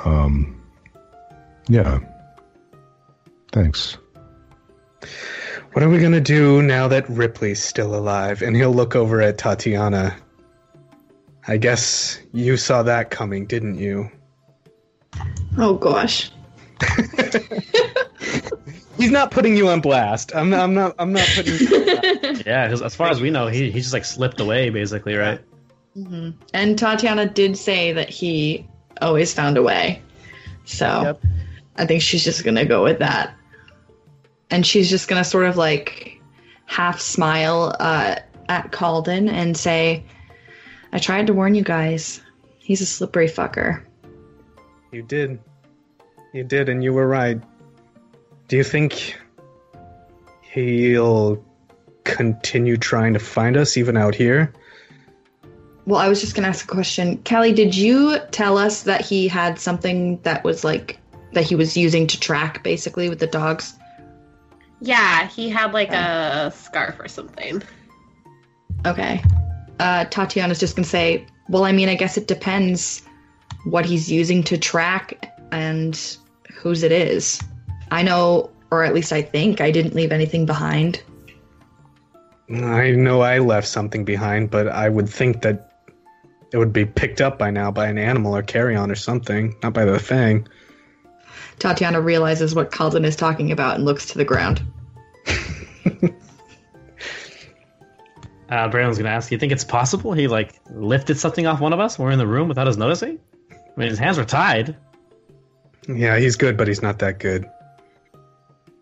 Um, yeah. Thanks. What are we gonna do now that Ripley's still alive? And he'll look over at Tatiyana. I guess you saw that coming, didn't you? Oh gosh. He's not putting you on blast. I'm not. I'm not. I'm not putting. You on blast. Yeah, 'cause as far as we know, he he just like slipped away, basically, right? hmm And Tatiyana did say that he always found a way. So I think she's just going to go with that. And she's just going to sort of like half smile uh, at Kalden and say, I tried to warn you guys. He's a slippery fucker. You did. You did, and you were right. Do you think he'll continue trying to find us even out here? Well, I was just going to ask a question. Kallie, did you tell us that he had something that was like, that he was using to track basically with the dogs? Yeah, he had like a scarf or something. Okay. Uh, Tatiyana's just gonna say, well, I mean, I guess it depends what he's using to track and whose it is. I know, or at least I think, I didn't leave anything behind. I know I left something behind, but I would think that it would be picked up by now by an animal or carry-on or something, not by the thing. Tatiyana realizes what Kalden is talking about and looks to the ground. Uh, Brandon's gonna ask, "You think it's possible he like lifted something off one of us? We're in the room without us noticing. I mean, his hands were tied. Yeah, he's good, but he's not that good.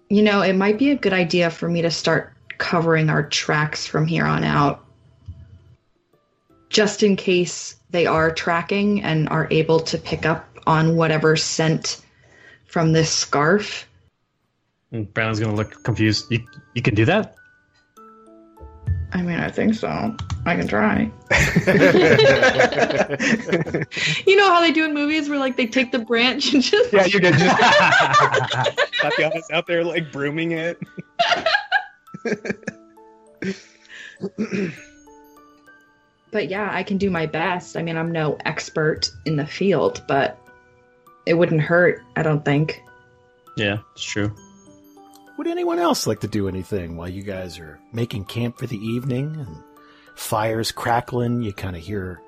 You know, it might be a good idea for me to start covering our tracks from here on out. Just in case they are tracking and are able to pick up on whatever scent from this scarf. Hmm, and Brandon's gonna look confused. You you can do that? I mean, I think so. I can try. you know how they do in movies where like they take the branch and just Yeah, you did. Just... Tatiyana's out there like brooming it. But yeah, I can do my best. I mean, I'm no expert in the field, but it wouldn't hurt, I don't think. Yeah, it's true. Would anyone else like to do anything while you guys are making camp for the evening and fires crackling? You kind of hear,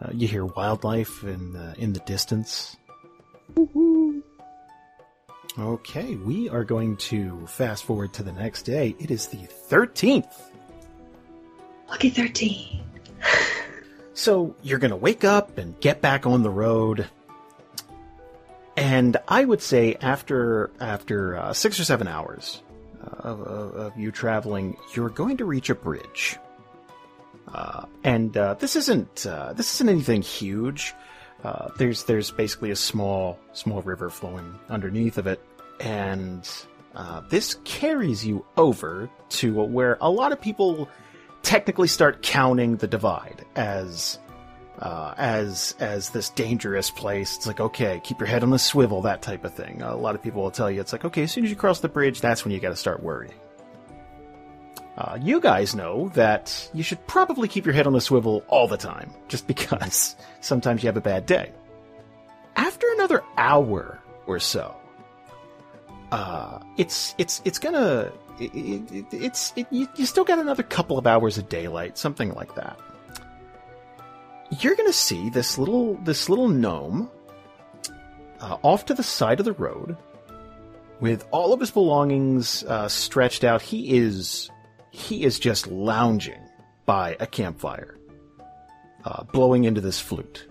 uh, you hear wildlife in uh, in the distance. Okay, we are going to fast forward to the next day. It is the thirteenth. Lucky 13. So you're going to wake up and get back on the road. And I would say after after uh, six or seven hours of, of, of you traveling, you're going to reach a bridge. Uh, and uh, this isn't uh, this isn't anything huge. Uh, there's there's basically a small small river flowing underneath of it, and uh, this carries you over to where a lot of people technically start counting the divide as uh, as as this dangerous place. It's like okay, keep your head on the swivel, that type of thing. a lot of people will tell you it's like okay, as soon as you cross the bridge, that's when you got to start worrying. Uh, you guys know that you should probably keep your head on the swivel all the time, just because sometimes you have a bad day. After another hour or so, uh, it's it's it's gonna it, it, it's it, you, you still got another couple of hours of daylight, something like that. You're gonna see this little this little gnome uh, off to the side of the road with all of his belongings uh, stretched out. He is he is just lounging by a campfire, uh, blowing into this flute.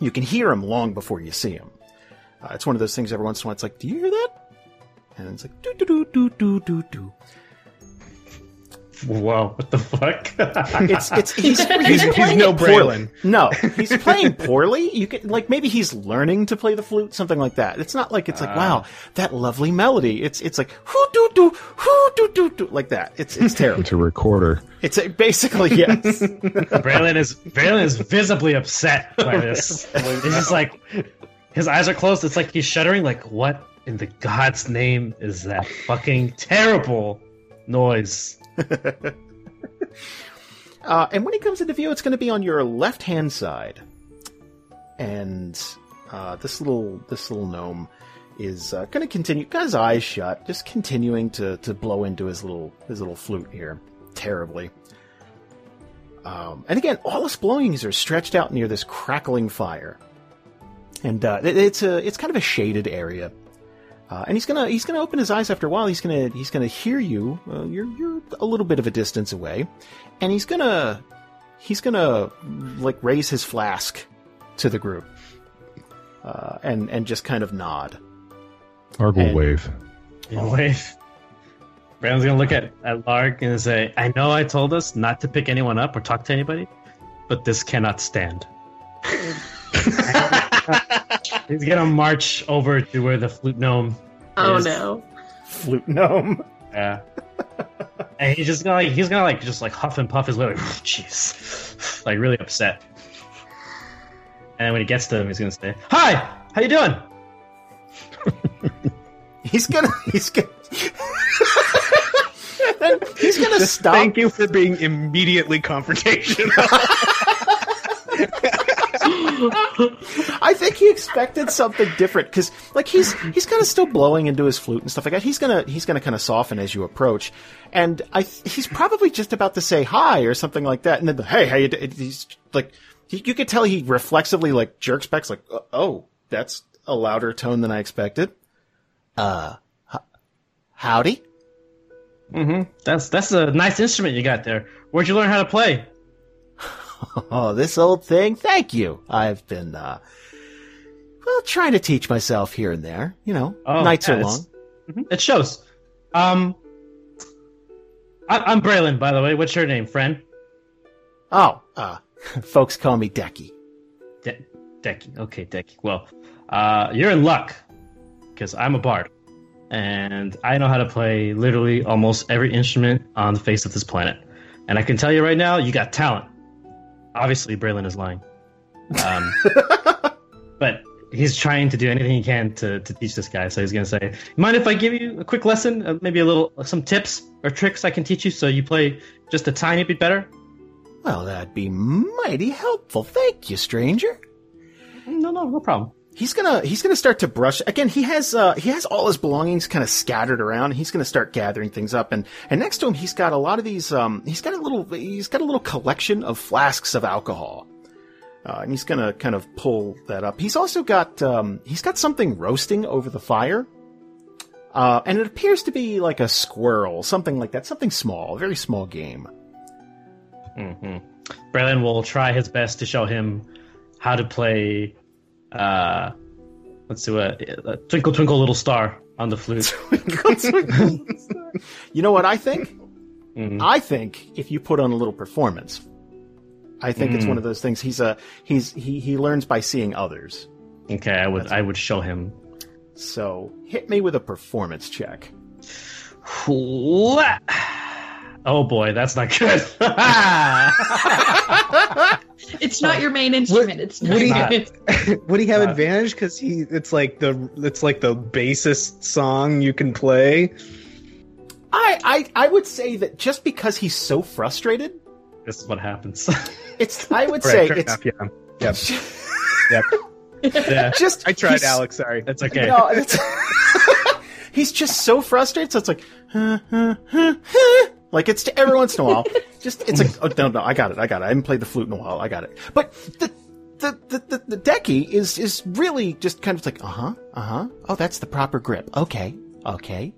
You can hear him long before you see him. Uh, it's one of those things every once in a while. It's like, do you hear that? And it's like, do do do do do do do. Whoa, what the fuck? It's it's he's he's, He's- he's playing no it poorly. Braylon. No, he's playing poorly. You can like maybe he's learning to play the flute, something like that. It's not like it's like wow uh. that lovely melody. It's it's like hoo doo doo hoo doo doo doo like that. It's it's terrible. It's a recorder. It's a, basically yes. Braylon is Braylon is visibly upset by this. He's just like his eyes are closed. It's like he's shuddering. Like what in the God's name is that fucking terrible noise? Uh, and when he comes into view, it's going to be on your left hand side, and uh, this little this little gnome is uh, going to continue. Got his eyes shut, just continuing to to blow into his little his little flute here, terribly. Um, and again, all his belongings are stretched out near this crackling fire, and uh, it- it's a it's kind of a shaded area. Uh, and he's gonna he's gonna open his eyes after a while. He's gonna he's gonna hear you. Uh, you're you're a little bit of a distance away, and he's gonna he's gonna like raise his flask to the group, uh, and and just kind of nod. Arg will wave. You know, wave. Braylon's gonna look at, at Larg and say, I know I told us not to pick anyone up or talk to anybody, but this cannot stand. He's gonna march over to where the flute gnome Oh is. no. Flute gnome. Yeah. and he's just gonna like he's gonna like just like huff and puff his way like jeez. Like really upset. And then when he gets to him, he's gonna say, Hi! How you doing? He's gonna he's gonna. he's gonna Just stop. Thank you for being immediately confrontational. I think he expected something different because, like, he's he's kind of still blowing into his flute and stuff like that. He's gonna he's gonna kind of soften as you approach, and I he's probably just about to say hi or something like that, and then the, hey, how you? do-" He's like, he, you could tell he reflexively like jerks back, like, oh, that's a louder tone than I expected. Uh, h- howdy. Mm-hmm. That's that's a nice instrument you got there. Where'd you learn how to play? Oh, this old thing. Thank you. I've been, uh, well, trying to teach myself here and there. You know, Oh, nights yeah, are long. Mhm, It shows. Um, I, I'm Braylon, by the way. What's your name, friend? Oh, uh, folks call me Decky. De- Decky. Okay, Decky. Well, uh, you're in luck because I'm a bard, and I know how to play literally almost every instrument on the face of this planet. And I can tell you right now, you got talent. Obviously, Braylon is lying, um, but he's trying to do anything he can to, to teach this guy. So he's gonna say, "Mind if I give you a quick lesson? Uh, maybe a little, some tips or tricks I can teach you, so you play just a tiny bit better." Well, that'd be mighty helpful. Thank you, stranger. No, no, no problem. He's gonna he's gonna start to brush again. He has uh he has all his belongings kind of scattered around. He's gonna start gathering things up, and and next to him he's got a lot of these. Um, he's got a little he's got a little collection of flasks of alcohol, uh, and he's gonna kind of pull that up. He's also got um he's got something roasting over the fire. Uh, and it appears to be like a squirrel, something like that, something small, a very small game. hmm Braylon will try his best to show him how to play. Uh, let's do a, a Twinkle Twinkle Little Star on the flute. You know what I think? Mhm. I think if you put on a little performance, I think it's Mm. one of those things. He's a he's he he learns by seeing others. Okay, I would I would show him. So hit me with a performance check. Oh boy, that's not good. It's not your main instrument. It's not. Would he, Not. would he have Not. advantage because he it's like the it's like the basest song you can play? I, I I would say that just because he's so frustrated, This is what happens. it's I would Right, say fair it's enough, yeah. Yep. Yep. yeah, just I tried, Alex. Sorry. that's okay. No, it's, he's just so frustrated. So it's like, huh, huh, huh, huh. like it's to every once in a while. Just it's like, oh no, no, I got it, I got it. I haven't played the flute in a while. I got it. But the the the the, the decky is is really just kind of like, uh huh, uh huh. Oh, that's the proper grip. Okay, okay.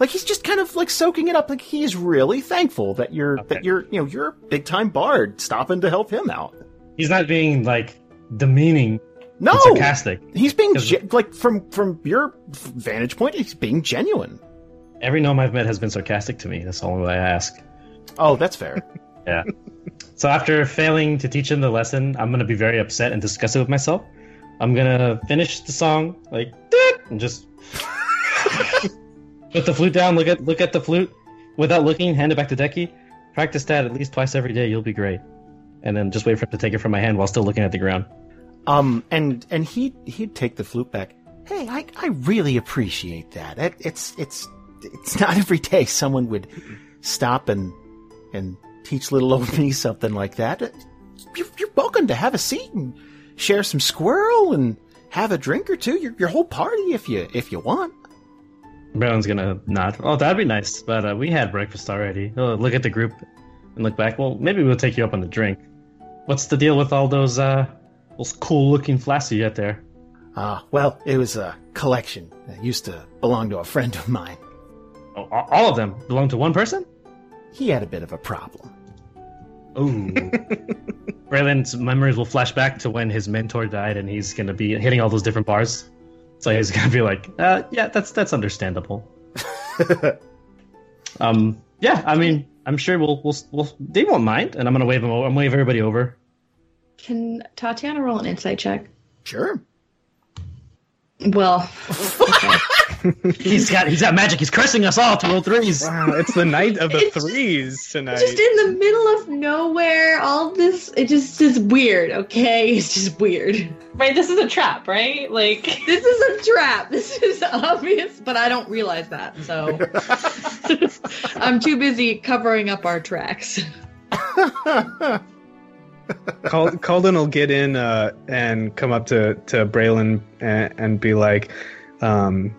Like he's just kind of like soaking it up. Like he's really thankful that you're Okay. that you're you know you're a big time bard stopping to help him out. He's not being like demeaning, No, and sarcastic. he's being ge- like from from your vantage point, he's being genuine. Every gnome I've met has been sarcastic to me. That's the only way I ask. Oh, that's fair. Yeah. So after failing to teach him the lesson, I'm gonna be very upset and disgusted with myself. I'm gonna finish the song like "Doot," and just put the flute down. Look at look at the flute without looking. Hand it back to Decky. Practice that at least twice every day. You'll be great. And then just wait for him to take it from my hand while still looking at the ground. Um, and and he he'd take the flute back. Hey, I I really appreciate that. It, it's it's it's not every day someone would stop and and teach little old me something like that. You're, you're welcome to have a seat and share some squirrel and have a drink or two. Your your whole party if you if you want. Braylon's gonna nod. Oh, that'd be nice. But uh, we had breakfast already. Look at the group and look back. Well, maybe we'll take you up on the drink. What's the deal with all those uh those cool looking flasks you got there? Ah, well, it was a collection that used to belong to a friend of mine. Oh, all of them belong to one person? He had a bit of a problem. Ooh. Braylon's memories will flash back to when his mentor died, and he's gonna be hitting all those different bars. So he's gonna be like, uh, "Yeah, that's that's understandable." um, yeah, I mean, I'm sure we'll we'll, we'll they won't mind, and I'm gonna wave them. Over. I'm gonna wave everybody over. Can Tatiyana roll an insight check? Sure. Well, he's got he's got magic. He's cursing us all to roll threes. Wow, it's the night of the It's- threes tonight. just in the middle of nowhere, all this it just is weird. Okay, it's just weird. Right, this is a trap, right? Like This is a trap. This is obvious, but I don't realize that. So I'm too busy covering up our tracks. Cal- Kalden will get in uh, and come up to to Braylon and, and be like, um,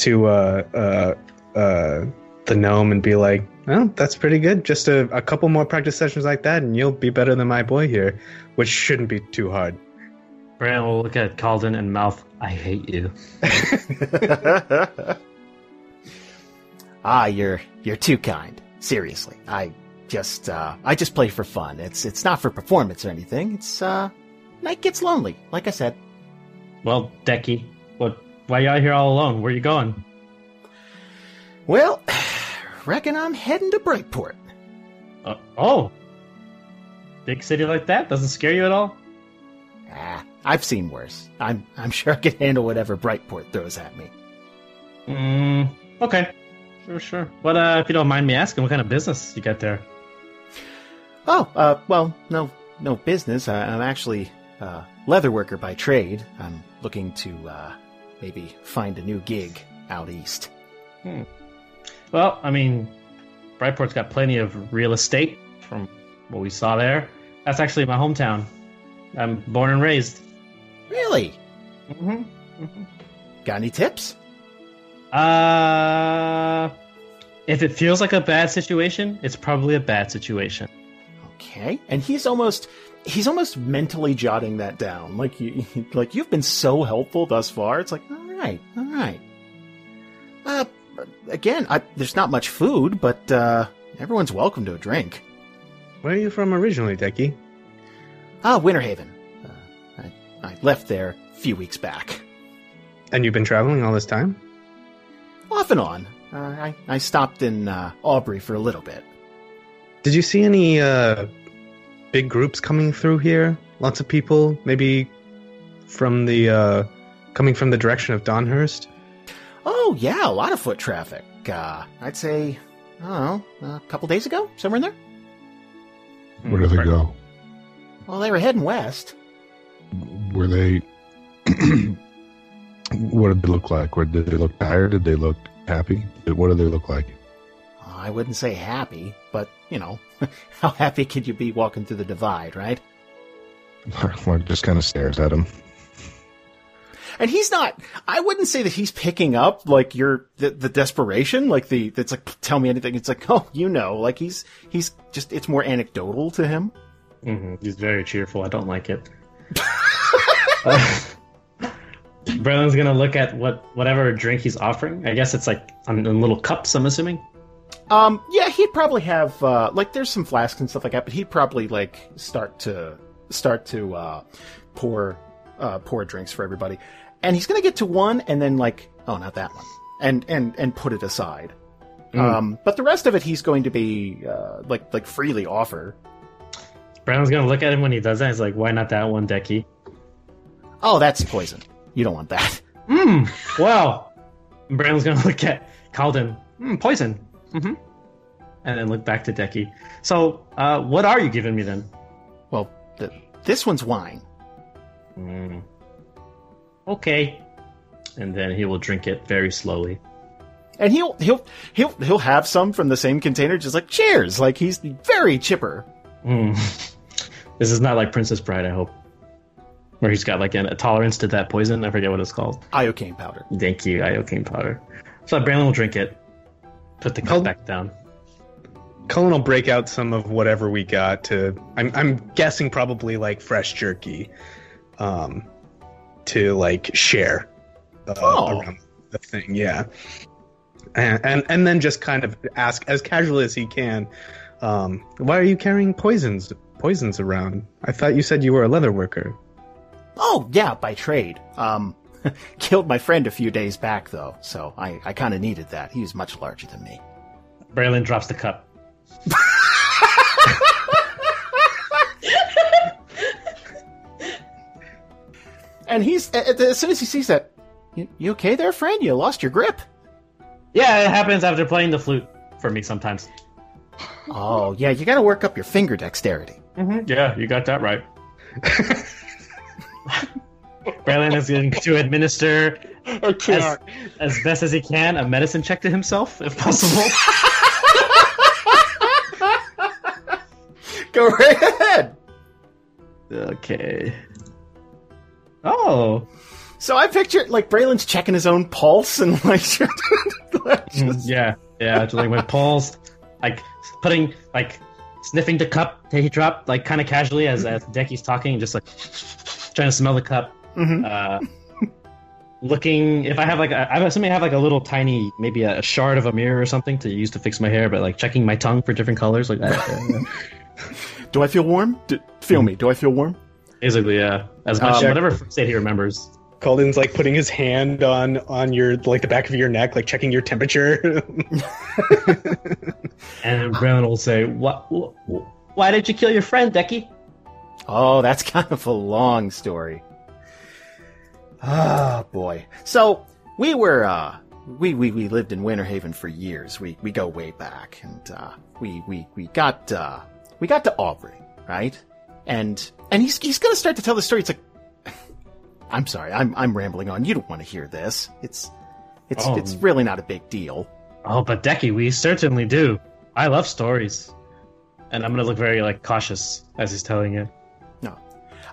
to uh, uh, uh, the gnome and be like, "Well, that's pretty good. Just a, a couple more practice sessions like that, and you'll be better than my boy here, which shouldn't be too hard." Brandon will look at Kalden and mouth. I hate you. ah, you're you're too kind. Seriously, I just uh, I just play for fun. It's it's not for performance or anything. It's uh, night gets lonely. Like I said. Well, Decky, what? Why are you out here all alone? Where you going? Well, reckon I'm heading to Brightport. Uh, oh, big city like that doesn't scare you at all? Ah, I've seen worse. I'm I'm sure I can handle whatever Brightport throws at me. Mm, okay, sure, sure. But uh, if you don't mind me asking, what kind of business you got there? Oh, uh, well, no, no business. I, I'm actually a leather worker by trade. I'm looking to uh, maybe find a new gig out east. Hmm. Well, I mean, Brightport's got plenty of real estate from what we saw there. That's actually my hometown. I'm born and raised. Really? Mm-hmm. Got any tips? Uh, if it feels like a bad situation, it's probably a bad situation. Okay. And he's almost he's almost mentally jotting that down. Like you like you've been so helpful thus far. It's like, all right, all right. Uh again, I, there's not much food, but uh everyone's welcome to a drink. Where are you from originally, Decky? Ah, Winterhaven. Uh, I, I left there a few weeks back. And you've been traveling all this time? Off and on. Uh, I, I stopped in uh, Aubrey for a little bit. Did you see any uh, big groups coming through here? Lots of people, maybe from the uh, coming from the direction of Donhurst. Oh, yeah, a lot of foot traffic. Uh, I'd say, I don't know, a couple days ago? Somewhere in there? Where did they go? Well, they were heading west. Were they? what did they look like? Were did they look tired? Did they look happy? What did they look like? I wouldn't say happy, but you know, how happy could you be walking through the divide, right? Mark just kind of stares at him. And he's not. I wouldn't say that he's picking up like your the, the desperation, like the that's like tell me anything. It's like oh, you know, like he's he's just it's more anecdotal to him. hmm He's very cheerful. I don't like it. uh, Braylon's gonna look at what whatever drink he's offering. I guess it's like on, in little cups. I'm assuming. Um, yeah, he'd probably have uh, like there's some flasks and stuff like that, but he'd probably like start to start to uh, pour uh, pour drinks for everybody, and he's gonna get to one and then like oh not that one and and and put it aside. Mm. Um, but the rest of it he's going to be uh, like like freely offer. Brown's gonna look at him when he does that. He's like, "Why not that one, Decky?" Oh, that's poison. You don't want that. Hmm. Wow. And Brandon's gonna look at Kalden. Hmm. Poison. Mm-hmm. And then look back to Decky. So, uh, what are you giving me then? Well, the, this one's wine. Mm. Okay. And then he will drink it very slowly. And he'll he'll he'll he'll have some from the same container, just like cheers. Like he's very chipper. Mm. this is not like Princess Bride, I hope. Where he's got like an, a tolerance to that poison. I forget what it's called. Iocane powder. Thank you, iocane powder. So Brandon will drink it, put the cup I'll- back down. Cullen will break out some of whatever we got to. I'm I'm guessing probably like fresh jerky, um, to like share uh, Oh. around the thing. Yeah, and, and and then just kind of ask as casually as he can, um, why are you carrying poisons poisons around? I thought you said you were a leather worker. Oh yeah, by trade. Um, killed my friend a few days back though, so I I kind of needed that. He was much larger than me. Braylon drops the cup. And he's a- a- as soon as he sees that, you, you okay there, friend? You lost your grip. Yeah, it happens after playing the flute for me sometimes. Oh yeah, you got to work up your finger dexterity. Mm-hmm. Yeah, you got that right. Braylon is going to administer as, as best as he can a medicine check to himself, if possible. Go right ahead. okay. Oh. So I picture like Braylon's checking his own pulse and like Mm, yeah, yeah. Just like my pulse, like putting, like sniffing the cup that he dropped, like kind of casually as as Decky's talking, just like trying to smell the cup. Mhm. Uh, looking if I have like a, I'm assuming I have like a little tiny, maybe a, shard of a mirror or something to use to fix my hair, but like checking my tongue for different colors, like that. Do I feel warm? Do, feel me. Do I feel warm? Basically, yeah. As much Um, whatever state he remembers. Kalden's like putting his hand on on your like the back of your neck, like checking your temperature. And Braylon will say, "What? wh- Why did you kill your friend, Decky?" Oh, that's kind of a long story. Ah, boy. So we were uh we, we, we lived in Winter Haven for years. We we go way back and uh we we, we got uh we got to Aubrey, right? And and he's he's gonna start to tell the story. It's like I'm sorry, I'm I'm rambling on. You don't want to hear this. It's it's Oh. it's really not a big deal. Oh, but Decky, we certainly do. I love stories, and I'm gonna look very like cautious as he's telling it.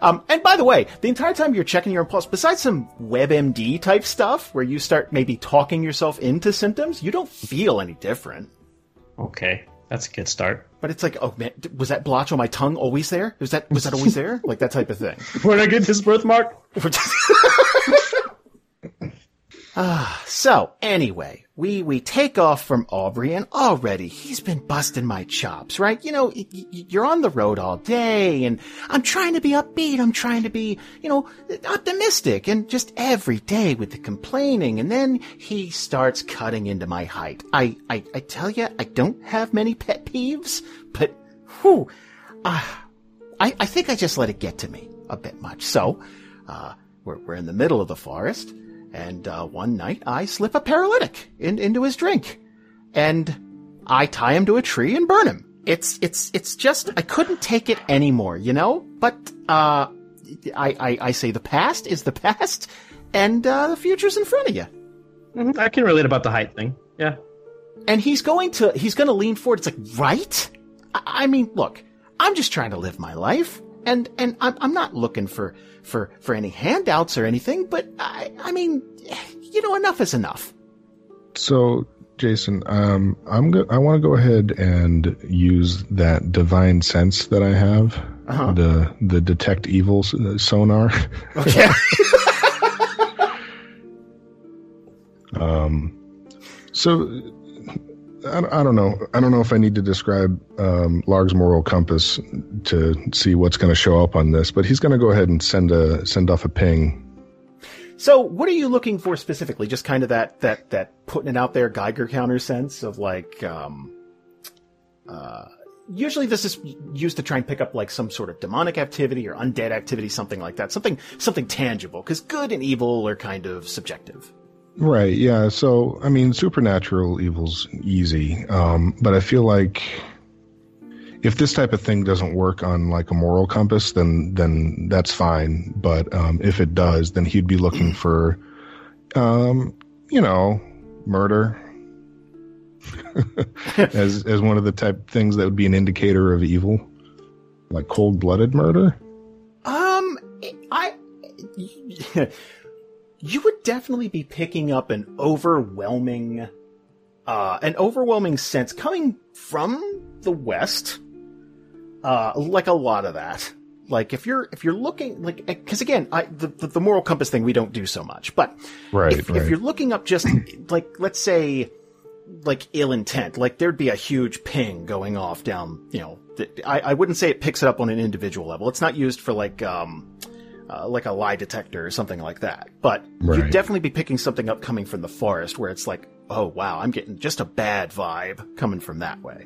Um, and by the way, the entire time you're checking your pulse, besides some WebMD type stuff where you start maybe talking yourself into symptoms, you don't feel any different. Okay, that's a good start. But it's like, oh man, was that blotch on my tongue always there? Was that was that always there? Like that type of thing. Where'd I get this birthmark? Ah, so anyway, we we take off from Aubrey, and already he's been busting my chops, right? You know, y- y- you're on the road all day, and I'm trying to be upbeat. I'm trying to be, you know, optimistic, and just every day with the complaining, and then he starts cutting into my height. I I, I tell you, I don't have many pet peeves, but whew, ah, I I think I just let it get to me a bit much. So, uh, we're we're in the middle of the forest. And uh, one night I slip a paralytic in, into his drink. And I tie him to a tree and burn him. it's it's it's just I couldn't take it anymore, you know. But uh, I I, I say the past is the past, and uh, the future's in front of you. Mhm, I can relate about the height thing. Yeah. And he's going to he's going to lean forward. It's like right. I, I mean, look, I'm just trying to live my life, and and I'm I'm not looking for for for any handouts or anything. But I I mean, you know, enough is enough. So, Jason, um, I'm go- I want to go ahead and use that divine sense that I have, Uh-huh. the the detect evil uh, sonar. Okay. um, so I, don't know. I don't know if I need to describe um, Larg's moral compass to see what's going to show up on this, but he's going to go ahead and send a send off a ping. So, what are you looking for specifically? Just kind of that that that putting it out there Geiger counter sense of like, um, uh, usually this is used to try and pick up like some sort of demonic activity or undead activity, something like that, something something tangible. Because good and evil are kind of subjective. Right. Yeah. So, I mean, supernatural evil's easy. Um, but I feel like if this type of thing doesn't work on like a moral compass, then, then that's fine. But, um, if it does, then he'd be looking for, um, you know, murder as, as one of the type things that would be an indicator of evil, like cold blooded murder. Um, I, you would definitely be picking up an overwhelming, uh, an overwhelming sense coming from the West. Uh, like a lot of that. Like if you're, if you're looking, like, cause again, I, the, the, the moral compass thing we don't do so much, but Right. if, right. if you're looking up just like, let's say, like ill intent, like there'd be a huge ping going off down, you know, I, I wouldn't say it picks it up on an individual level. It's not used for like, um, uh, like a lie detector or something like that. But you'd definitely be picking something up coming from the forest where it's like, oh wow, I'm getting just a bad vibe coming from that way.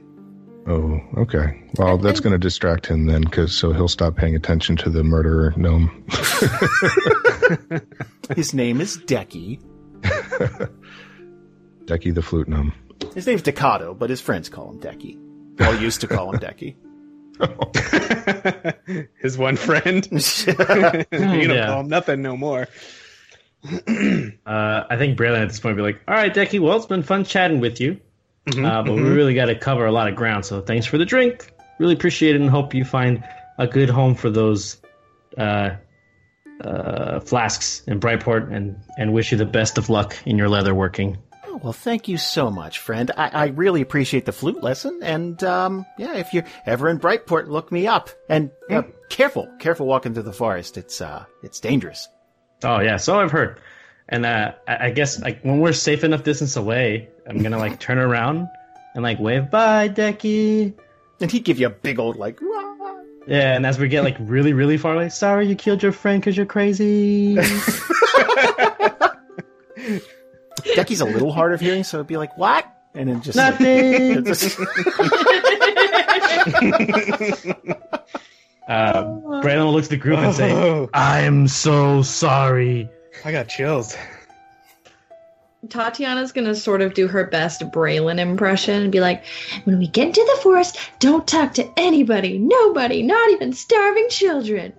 Oh, okay. Well, that's going to distract him then, because so he'll stop paying attention to the murderer gnome. His name is Decky. Decky the flute gnome. His name's Decado, but his friends call him Decky. All used to call him Decky. His one friend. you don't Yeah. call him nothing no more. Uh, I think Braylon at this point would be like, all right, Decky, well, it's been fun chatting with you. Mhm, uh, but we mhm. really got to cover a lot of ground. So thanks for the drink. Really appreciate it and hope you find a good home for those uh, uh, flasks in Brightport and, and wish you the best of luck in your leather working. Oh, well, thank you so much, friend. I, I really appreciate the flute lesson. And, um, yeah, if you're ever in Brightport, look me up. And, uh, careful, careful walking through the forest. It's, uh, it's dangerous. Oh yeah, so I've heard. And uh, I, I guess like when we're safe enough distance away, I'm gonna like turn around and like wave bye, Decky. And he'd give you a big old like, "Wah." Yeah, and as we get like really, really far away, sorry you killed your friend because you're crazy. Decky's a little hard of hearing, so it'd be like, what? And then just Nothing. Just- uh, Brandon will look to the group and say, Oh. "I'm so sorry." I got chills. Tatiyana's gonna sort of do her best Braylon impression and be like, when we get into the forest, don't talk to anybody, nobody, not even starving children.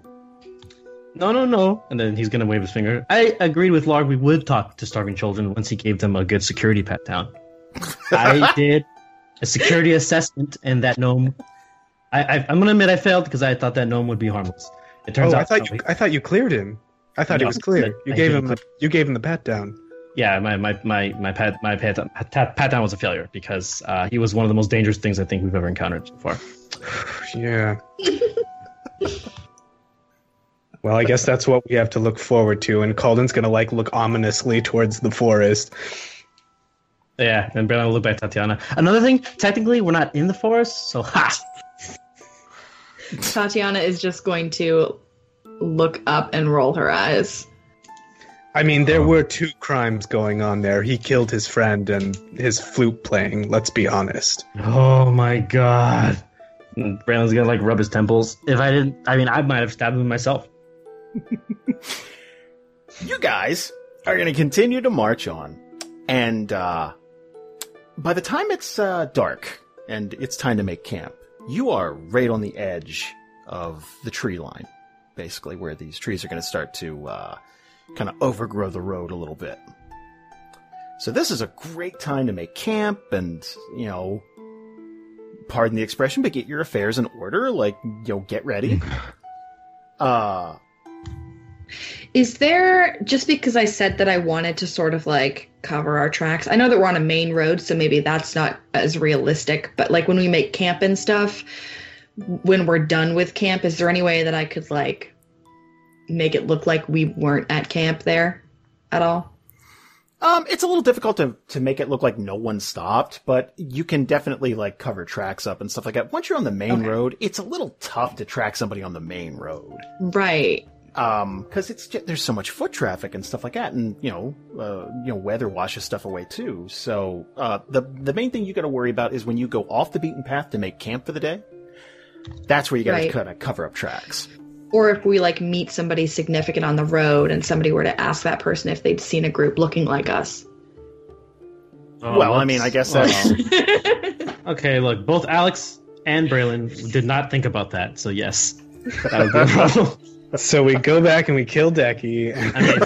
No, no, no. And then he's gonna wave his finger. I agreed with Larg. We would talk to starving children once he gave them a good security pat down. I did a security assessment, and that gnome. I, I, I'm gonna admit I failed because I thought that gnome would be harmless. It turns oh, out I thought you, I thought you cleared him. I thought he was clear. I- You I gave him the you gave him the pat down. yeah, my my my my pat my pat, pat, pat down was a failure because uh, he was one of the most dangerous things I think we've ever encountered so far. Yeah. well, I guess that's what we have to look forward to, and Kalden's gonna like look ominously towards the forest. Yeah, and Brandon will look back at Tatiyana. Another thing, technically, we're not in the forest, so ha. Tatiyana is just going to look up and roll her eyes. I mean, there oh. were two crimes going on there. He killed his friend and his flute playing. Let's be honest. Oh my god. And Brandon's gonna like rub his temples. If I didn't, I mean, I might have stabbed him myself. you guys are going to continue to march on. And, uh, by the time it's, uh, dark and it's time to make camp, you are right on the edge of the tree line, basically, where these trees are going to start to uh, kind of overgrow the road a little bit. So this is a great time to make camp and, you know, pardon the expression, but get your affairs in order. Like, you know, get ready. Uh, Is there just because I said that I wanted to sort of like cover our tracks? I know that we're on a main road, so maybe that's not as realistic, but like when we make camp and stuff, when we're done with camp, is there any way that I could like make it look like we weren't at camp there at all? Um, it's a little difficult to, to make it look like no one stopped, but you can definitely like cover tracks up and stuff like that. Once you're on the main Okay. road, it's a little tough to track somebody on the main road. Right. Um, cause it's just, there's so much foot traffic and stuff like that. And, you know, uh, you know, weather washes stuff away too. So, uh, the, the main thing you gotta worry about is when you go off the beaten path to make camp for the day. That's where you gotta Right. kind of cover up tracks. Or if we like meet somebody significant on the road and somebody were to ask that person if they'd seen a group looking like us. Oh, well, I mean, I guess well, that's, okay. Look, both Alex and Braylon did not think about that, so yes, that would be a problem. So we go back and we kill Decky. I mean,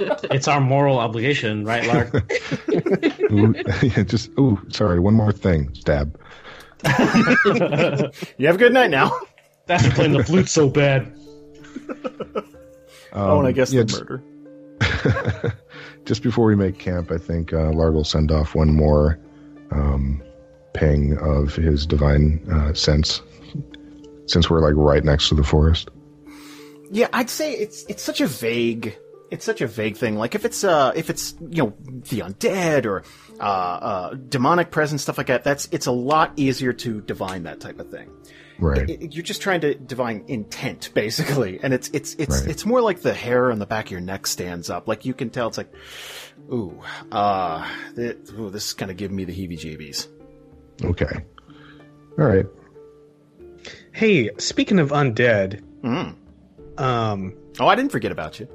yeah. it's our moral obligation, right, Larg? Ooh, yeah, just oh, sorry. One more thing. Stab. you have a good night now. That's playing the flute so bad. oh, and I Um, guess yeah, the just- murder. just before we make camp, I think uh, Larg will send off one more um, ping of his divine uh, sense, since we're like right next to the forest. Yeah, I'd say it's it's such a vague it's such a vague thing. Like if it's uh if it's you know the undead or uh, uh demonic presence stuff like that, that's it's a lot easier to divine that type of thing. Right. It- it- you're just trying to divine intent basically, and it's it's it's Right. it's more like the hair on the back of your neck stands up. Like you can tell it's like, ooh, uh, th- ooh this is kind of giving me the heebie-jeebies. Okay. All right. Hey, speaking of undead, Mm. Um, Oh, I didn't forget about you.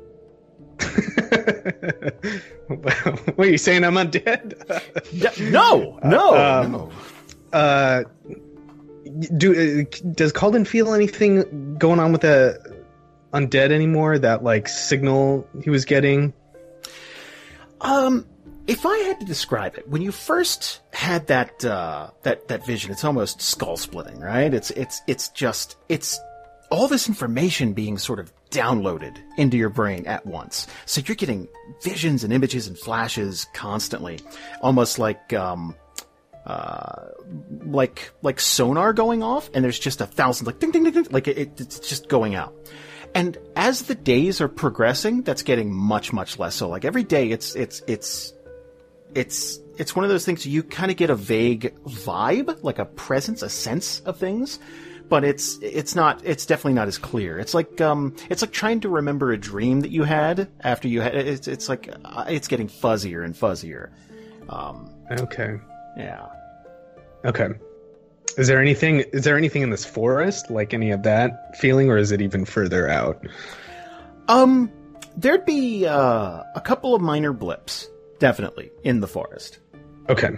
what are you saying? I'm undead? No, no, Um, no. uh, do uh, does Kalden feel anything going on with the undead anymore? That like signal he was getting. Um, if I had to describe it, when you first had that uh, that that vision, it's almost skull splitting, right? It's it's it's just it's all this information being sort of downloaded into your brain at once. So you're getting visions and images and flashes constantly, almost like um, uh, like like sonar going off, and there's just a thousand like ding ding ding, ding like it, it's just going out. And as the days are progressing, that's getting much much less. So like every day, it's it's it's it's it's one of those things you kind of get a vague vibe, like a presence, a sense of things, but it's it's not it's definitely not as clear. It's like um it's like trying to remember a dream that you had after you had it's it's like uh, it's getting fuzzier and fuzzier. Um Okay. yeah. Okay. Is there anything? Is there anything in this forest like any of that feeling, or is it even further out? Um there'd be uh a couple of minor blips definitely in the forest. Okay.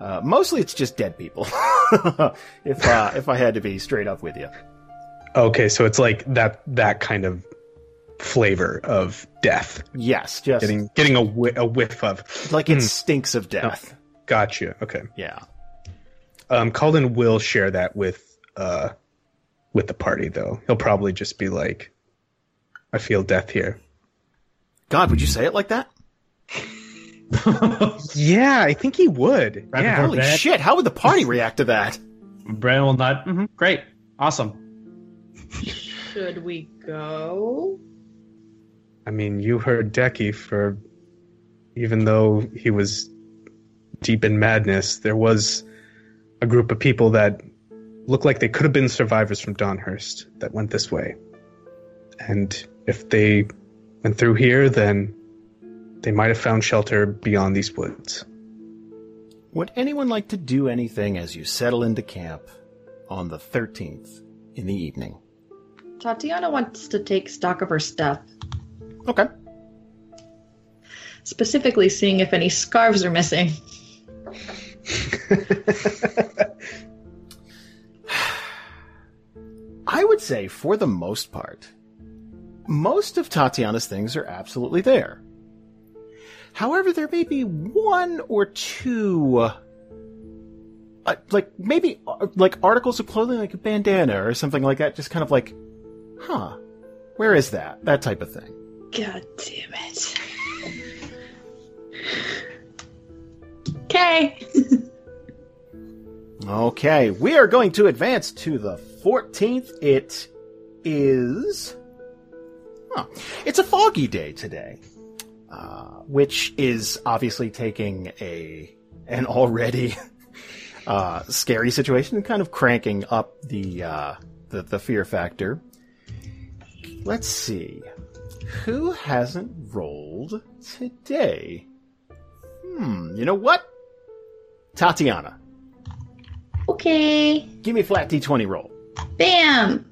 Uh, mostly it's just dead people. if uh, if I had to be straight up with you. Okay, so it's like that that kind of flavor of death. Yes, just Getting getting a, whi- a whiff of. like it Hmm. stinks of death. Gotcha. Okay. Yeah. Um, Kalden will share that with uh, with the party, though. He'll probably just be like, "I feel death here." God, would you say it like that? Yeah, I think he would. Right yeah. Holy bed. shit! How would the party react to that? Brandon will nod. hmm great, awesome. Should we go? I mean, you heard Decky for, even though he was deep in madness, there was a group of people that looked like they could have been survivors from Donhurst that went this way. And if they went through here, then they might have found shelter beyond these woods. Would anyone like to do anything as you settle into camp on the thirteenth in the evening? Tatiyana wants to take stock of her stuff, Okay. specifically seeing if any scarves are missing. I would say, for the most part, most of Tatiyana's things are absolutely there. However, there may be one or two, uh, like maybe uh, like articles of clothing, like a bandana or something like that. Just kind of like, huh, where is that? That type of thing. God damn it. Okay. Okay, we are going to advance to the 14th. It is. Huh, it's a foggy day today, uh, which is obviously taking a an already uh, scary situation and kind of cranking up the, uh, the the fear factor. Let's see, who hasn't rolled today? Hmm, you know what? Tatiyana. Okay. Give me a flat d20 roll. Bam.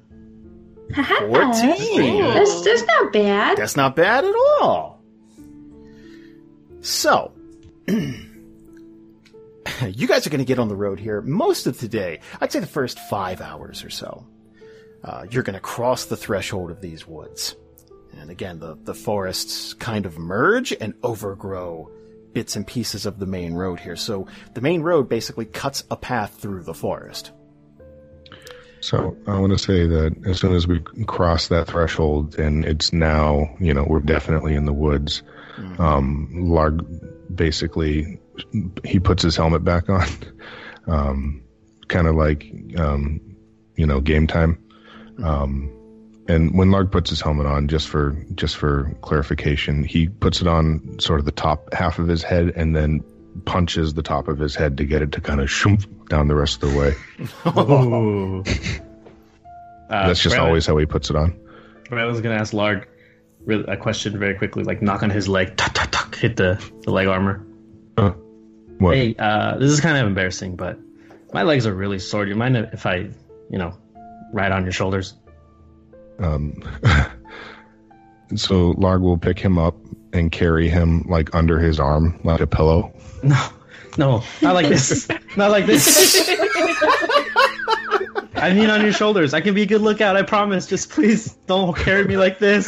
14. That's, that's not bad. That's not bad at all. So, you guys are going to get on the road here most of today. I'd say the first five hours or so. Uh, you're going to cross the threshold of these woods. And again, the, the forests kind of merge and overgrow bits and pieces of the main road here. So the main road basically cuts a path through the forest. So I want to say that as soon as we cross that threshold, and it's now, you know, we're definitely in the woods. Um, Larg basically he puts his helmet back on, um, kind of like, um, you know, game time. Um, and when Larg puts his helmet on, just for just for clarification, he puts it on sort of the top half of his head, and then punches the top of his head to get it to kind of shump down the rest of the way. Ooh. Uh, That's just Braylon- always how he puts it on. I was gonna ask Larg really- a question very quickly, like knock on his leg, tuck, tuck, tuck, hit the, the leg armor. What? Hey, uh, this is kind of embarrassing, but my legs are really sore. Do you mind if I, you know, ride on your shoulders? Um, so Larg will pick him up and carry him like under his arm like a pillow. No, no, not like this. not like this. I mean on your shoulders. I can be a good lookout. I promise. Just please don't carry me like this.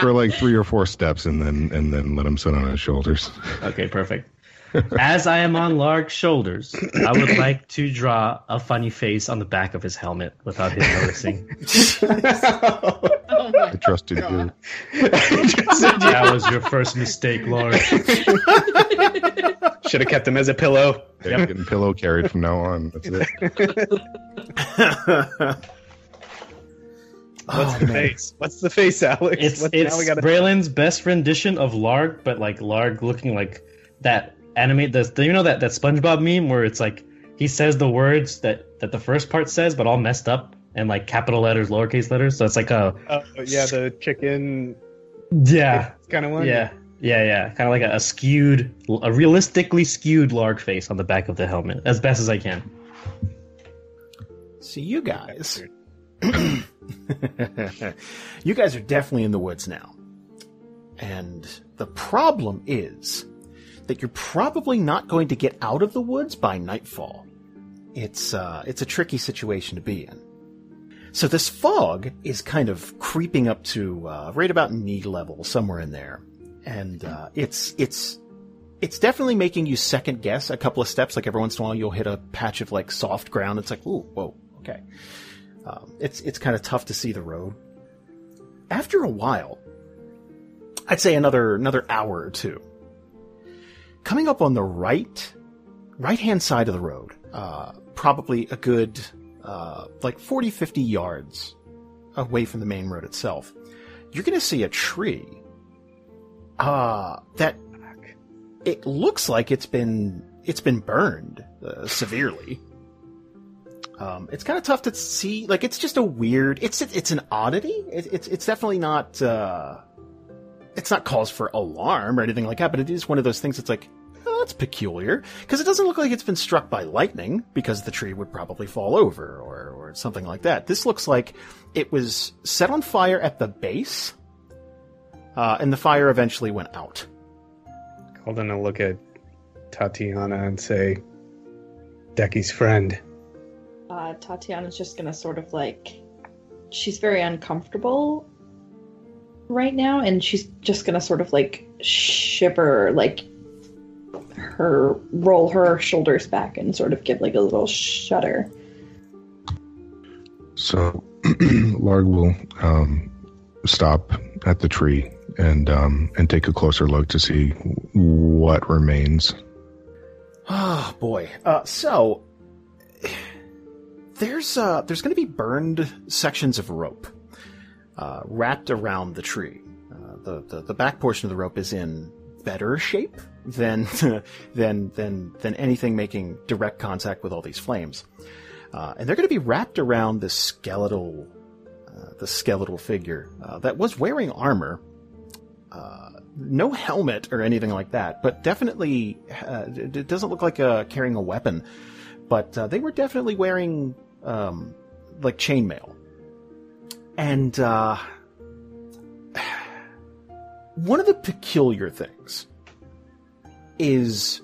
for like three or four steps and then and then let him sit on his shoulders. Okay, perfect. As I am on Larg's shoulders, I would like to draw a funny face on the back of his helmet without him noticing. Oh I trusted you. that was your first mistake, Larg. Should have kept him as a pillow. Yeah, getting pillow carried from now on. That's it. What's the oh, face? What's the face, Alex? It's What- it's now gotta- Braylon's best rendition of Larg, but like Larg looking like that anime. The, the you know that that SpongeBob meme where it's like he says the words that that the first part says, but all messed up and like capital letters, lowercase letters. So it's like a Oh, yeah, the chicken yeah kind of one. yeah yeah yeah kind of like a, a skewed, a realistically skewed Larg face on the back of the helmet as best as I can. See, you guys. you guys are definitely in the woods now. And the problem is that you're probably not going to get out of the woods by nightfall. It's uh, it's a tricky situation to be in. So this fog is kind of creeping up to uh, right about knee level, somewhere in there, and uh, it's it's it's definitely making you second guess a couple of steps. Like every once in a while, you'll hit a patch of like soft ground. It's like, ooh, whoa, okay. Um, it's it's kind of tough to see the road. After a while, I'd say another another hour or two. Coming up on the right right hand side of the road, uh, probably a good uh, like 40, 50 yards away from the main road itself, you're going to see a tree uh, that it looks like it's been it's been burned uh, severely. Um, it's kind of tough to see. Like it's just a weird. It's it's an oddity. It, it's it's definitely not. Uh, it's not cause for alarm or anything like that. But it is one of those things. that's like oh, that's peculiar because it doesn't look like it's been struck by lightning because the tree would probably fall over or or something like that. This looks like it was set on fire at the base, uh, and the fire eventually went out. Hold on, I'll look at Tatiyana and say, Decky's friend. uh, Tatiyana's just gonna sort of like, she's very uncomfortable right now, and she's just gonna sort of like shiver, like her roll her shoulders back and sort of give like a little shudder. So Larg will um, stop at the tree and um, and take a closer look to see what remains. Oh boy. Uh, so there's uh, there's going to be burned sections of rope uh, wrapped around the tree. Uh, the, the the back portion of the rope is in better shape than than than than anything making direct contact with all these flames. Uh, and they're going to be wrapped around the skeletal uh, the skeletal figure uh, that was wearing armor. Uh, no helmet or anything like that, but definitely uh, it doesn't look like uh, carrying a weapon. But uh, they were definitely wearing um, like chainmail, and uh, one of the peculiar things is,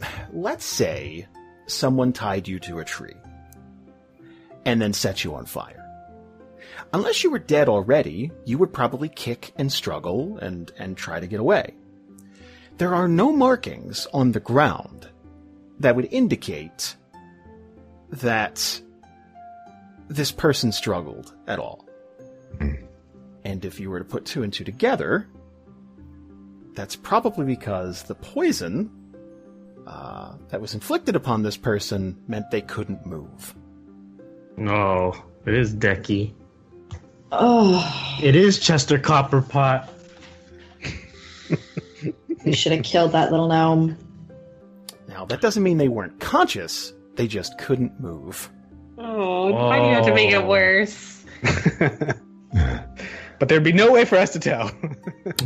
let's say, someone tied you to a tree and then set you on fire. Unless you were dead already, you would probably kick and struggle and, and try to get away. There are no markings on the ground that would indicate that this person struggled at all. And if you were to put two and two together, that's probably because the poison uh, that was inflicted upon this person meant they couldn't move. No, it is Decky. Oh, It is Chester Copperpot. we should have killed that little gnome. Now, that doesn't mean they weren't conscious, they just couldn't move. Oh, why do you have to make it worse? but there'd be no way for us to tell.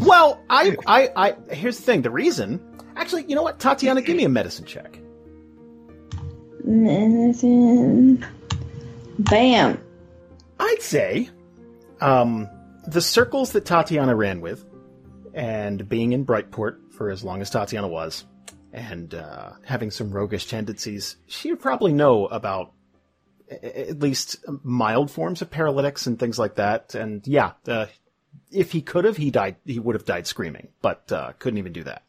Well, I, I, I, here's the thing the reason. Actually, you know what? Tatiyana, give me a medicine check. Medicine. Bam. I'd say um, the circles that Tatiyana ran with, and being in Brightport for as long as Tatiyana was, and uh, having some roguish tendencies, she would probably know about at least mild forms of paralytics and things like that. And yeah, uh, if he could have, he died. He would have died screaming, but uh, couldn't even do that.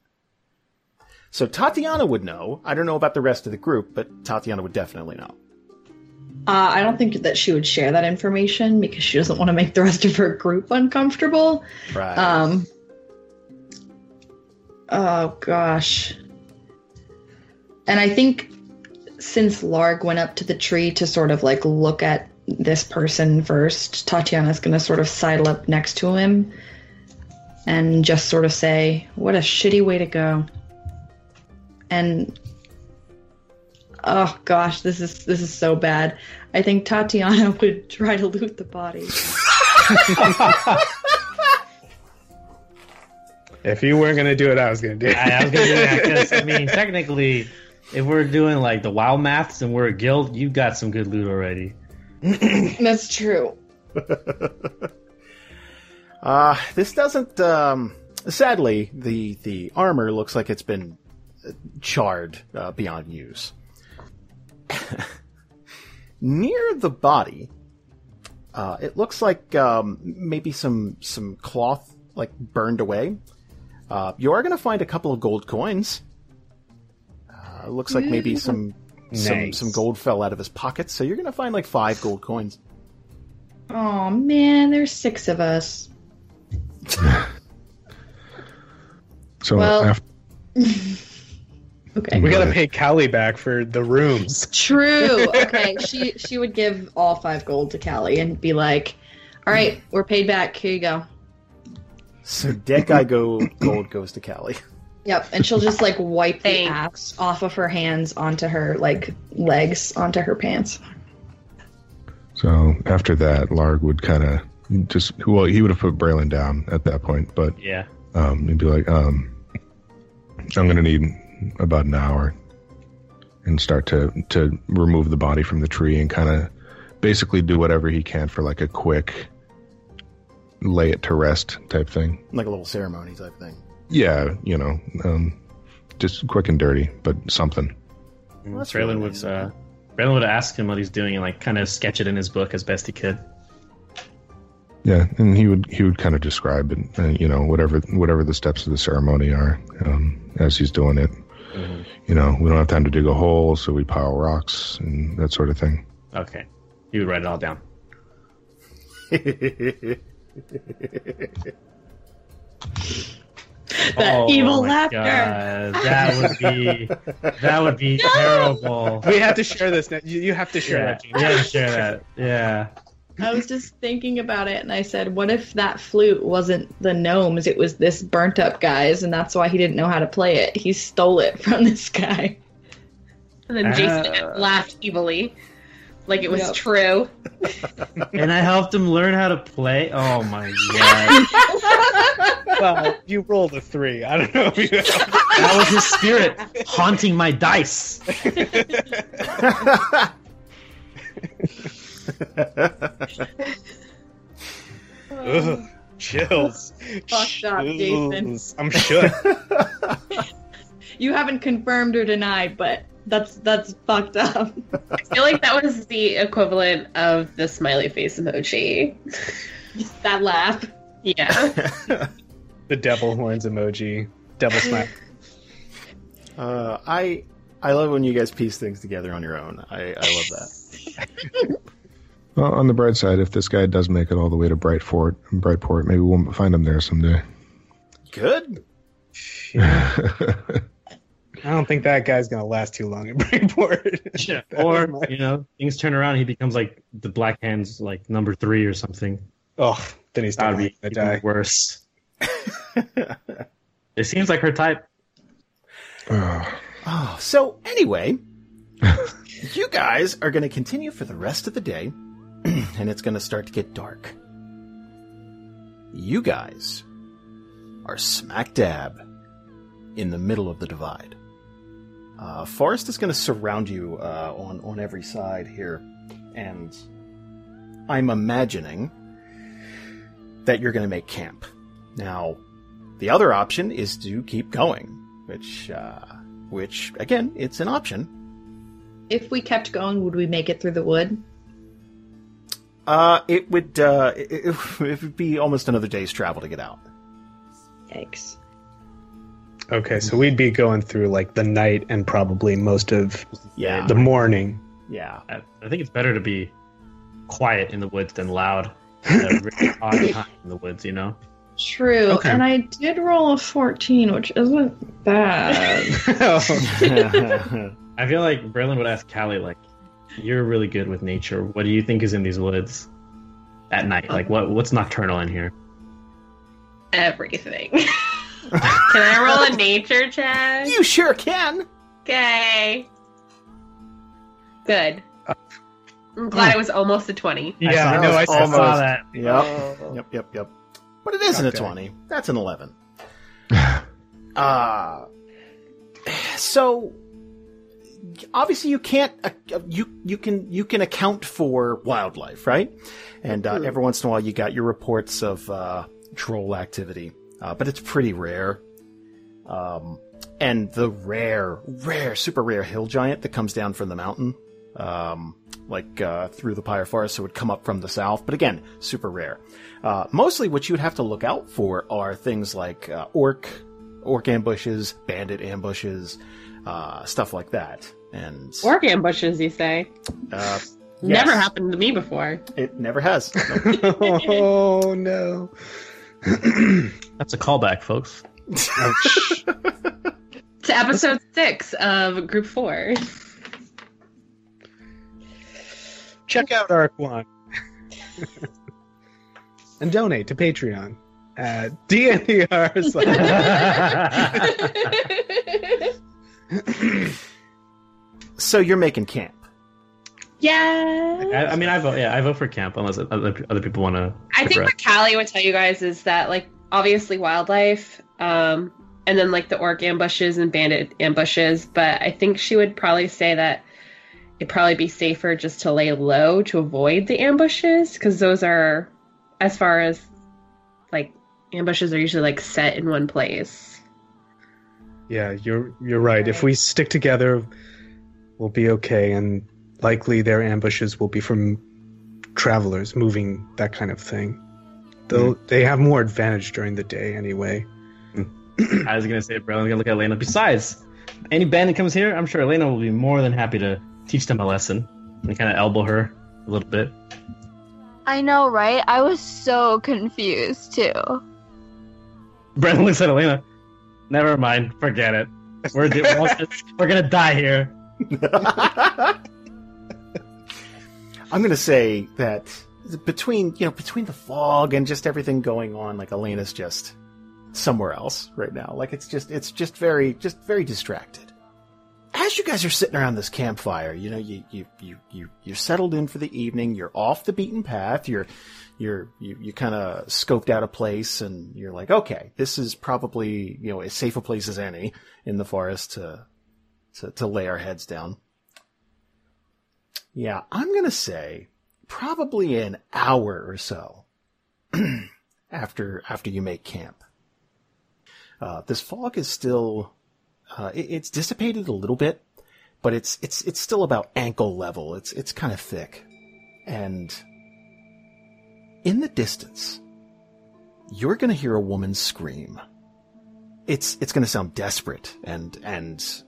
So Tatiyana would know. I don't know about the rest of the group, but Tatiyana would definitely know. Uh, I don't think that she would share that information because she doesn't want to make the rest of her group uncomfortable. Right. Um. Oh gosh. And I think since Larg went up to the tree to sort of like look at this person first, Tatiyana's gonna sort of sidle up next to him and just sort of say, "What a shitty way to go." And oh gosh, this is this is so bad. I think Tatiyana would try to loot the body. if you weren't gonna do it, I was gonna do it. I, I was gonna do that 'cause, I mean, technically, if we're doing like the wild maths and we're a guild, you've got some good loot already. That's true. Uh, this doesn't, um, sadly, the, the armor looks like it's been uh, charred uh, beyond use. Near the body, uh, it looks like um, maybe some some cloth like burned away. Uh, you are going to find a couple of gold coins. Uh, looks like maybe some some Nice. some gold fell out of his pockets, so you're going to find like five gold coins. Oh man, there's six of us. So Well- after, Okay. We gotta pay Kallie back for the rooms. True. Okay. she she would give all five gold to Kallie and be like, "All right, we're paid back. Here you go." So deck I go gold goes to Kallie. Yep. And she'll just like wipe the axe off of her hands onto her like legs onto her pants. so after that, Larg would kind of just well, he would have put Braylon down at that point, but Yeah. um, he'd be like, um, "I'm gonna need about an hour," and start to to remove the body from the tree and kind of basically do whatever he can for like a quick lay it to rest type thing. like a little ceremony type thing. Yeah, you know, um, just quick and dirty, but something. Well, that's Braylon really would nice. uh, Braylon would ask him what he's doing and like kind of sketch it in his book as best he could. Yeah, and he would he would kind of describe it, uh, you know, whatever whatever the steps of the ceremony are um, as he's doing it. You know, we don't have time to dig a hole, so we pile rocks and that sort of thing. Okay. You would write it all down. That Oh evil laughter. God, that would be that would be terrible. We have to share this. Now. You, you have to share Yeah, that. James. we have to share that. Yeah. I was just thinking about it and I said, what if that flute wasn't the gnomes? It was this burnt up guy's, and that's why he didn't know how to play it. He stole it from this guy. And then Jason Ah. laughed evilly, like it was Yep. true. And I helped him learn how to play. Oh my god. Well, you rolled a three. I don't know if you. That was his spirit haunting my dice. Ugh, chills. Fucked up, Jason. Chills. I'm shook. You haven't confirmed or denied, but that's that's fucked up. I feel like that was the equivalent of the smiley face emoji. that laugh. Yeah. the devil horns emoji. Devil smile. Uh, I I love when you guys piece things together on your own. I, I love that. Well, on the bright side, if this guy does make it all the way to Brightport, Brightport, maybe we'll find him there someday. Good. I don't think that guy's gonna last too long in Brightport. Yeah. Or, you know, things turn around, he becomes like the Black Hands like number three or something. oh, then he's That would be gonna even die. worse. it seems like her type. Oh, so anyway, you guys are going to continue for the rest of the day, and it's going to start to get dark. You guys are smack dab in the middle of the divide. Uh, forest is going to surround you uh, on on every side here, and I'm imagining that you're going to make camp. Now, the other option is to keep going, which, uh, which again, it's an option. If we kept going, would we make it through the wood? Uh, it would, uh, it, it it would be almost another day's travel to get out. Yikes. Okay, so we'd be going through like the night and probably most of Yeah. the morning. Yeah. I, I think it's better to be quiet in the woods than loud. Really odd time in the woods, you know? True. Okay. And I did roll a 14, which isn't bad. I feel like Braylon would ask Kallie, like, you're really good with nature. What do you think is in these woods at night? Like, what what's nocturnal in here? Everything. Can I roll a nature check? you sure can. Okay. Good. I'm glad it was almost a 20. yeah, I saw know. I I saw saw that. that. Yep. Yep. Yep. Yep. But it isn't Okay. a twenty. That's an eleven. uh so obviously you can't uh, you you can you can account for wildlife, right? And uh, every once in a while you got your reports of uh, troll activity, uh, but it's pretty rare. Um, and the rare, rare, super rare hill giant that comes down from the mountain, um, like uh, through the Pyre Forest, so it would come up from the south. But again, super rare. Uh, mostly, what you would have to look out for are things like uh, orc, orc ambushes, bandit ambushes, uh, stuff like that. And Orc ambushes, you say? uh, Never yes, happened to me before. It never has. Nope. oh no! That's a callback, folks. To episode six of Group Four. Check out Arc One and donate to Patreon at D&R. so you're making camp. yeah. I, I mean, I vote. Yeah, I vote for camp unless other, other people want to. I think what Kallie would tell you guys is that, like, obviously wildlife, um, and then like the orc ambushes and bandit ambushes. But I think she would probably say that it'd probably be safer just to lay low to avoid the ambushes because those are, as far as like ambushes are usually like set in one place. yeah, you're you're right. If we stick together, we'll be okay. And likely their ambushes will be from travelers moving that kind of thing. Though hmm. they have more advantage during the day anyway. Hmm. I was gonna say, bro, I'm gonna look at Elena. Besides, any bandit comes here, I'm sure Elena will be more than happy to teach them a lesson and kind of elbow her a little bit. I know, right? I was so confused too. Brandon looks at Elena. Never mind, forget it. We're we're, all we're gonna die here. I'm going to say that between you know between the fog and just everything going on, like Elena's just somewhere else right now. Like it's just it's just very just very distracted. As you guys are sitting around this campfire, you know you you you you you're settled in for the evening. You're off the beaten path. You're you're you, you kind of scoped out a place and you're like, okay, this is probably you know as safe a place as any in the forest to to, to lay our heads down. Yeah, I'm gonna say probably an hour or so after after you make camp. Uh, this fog is still uh, it, it's dissipated a little bit, but it's it's it's still about ankle level. It's it's kind of thick, and in the distance, you're gonna hear a woman scream. It's it's gonna sound desperate and and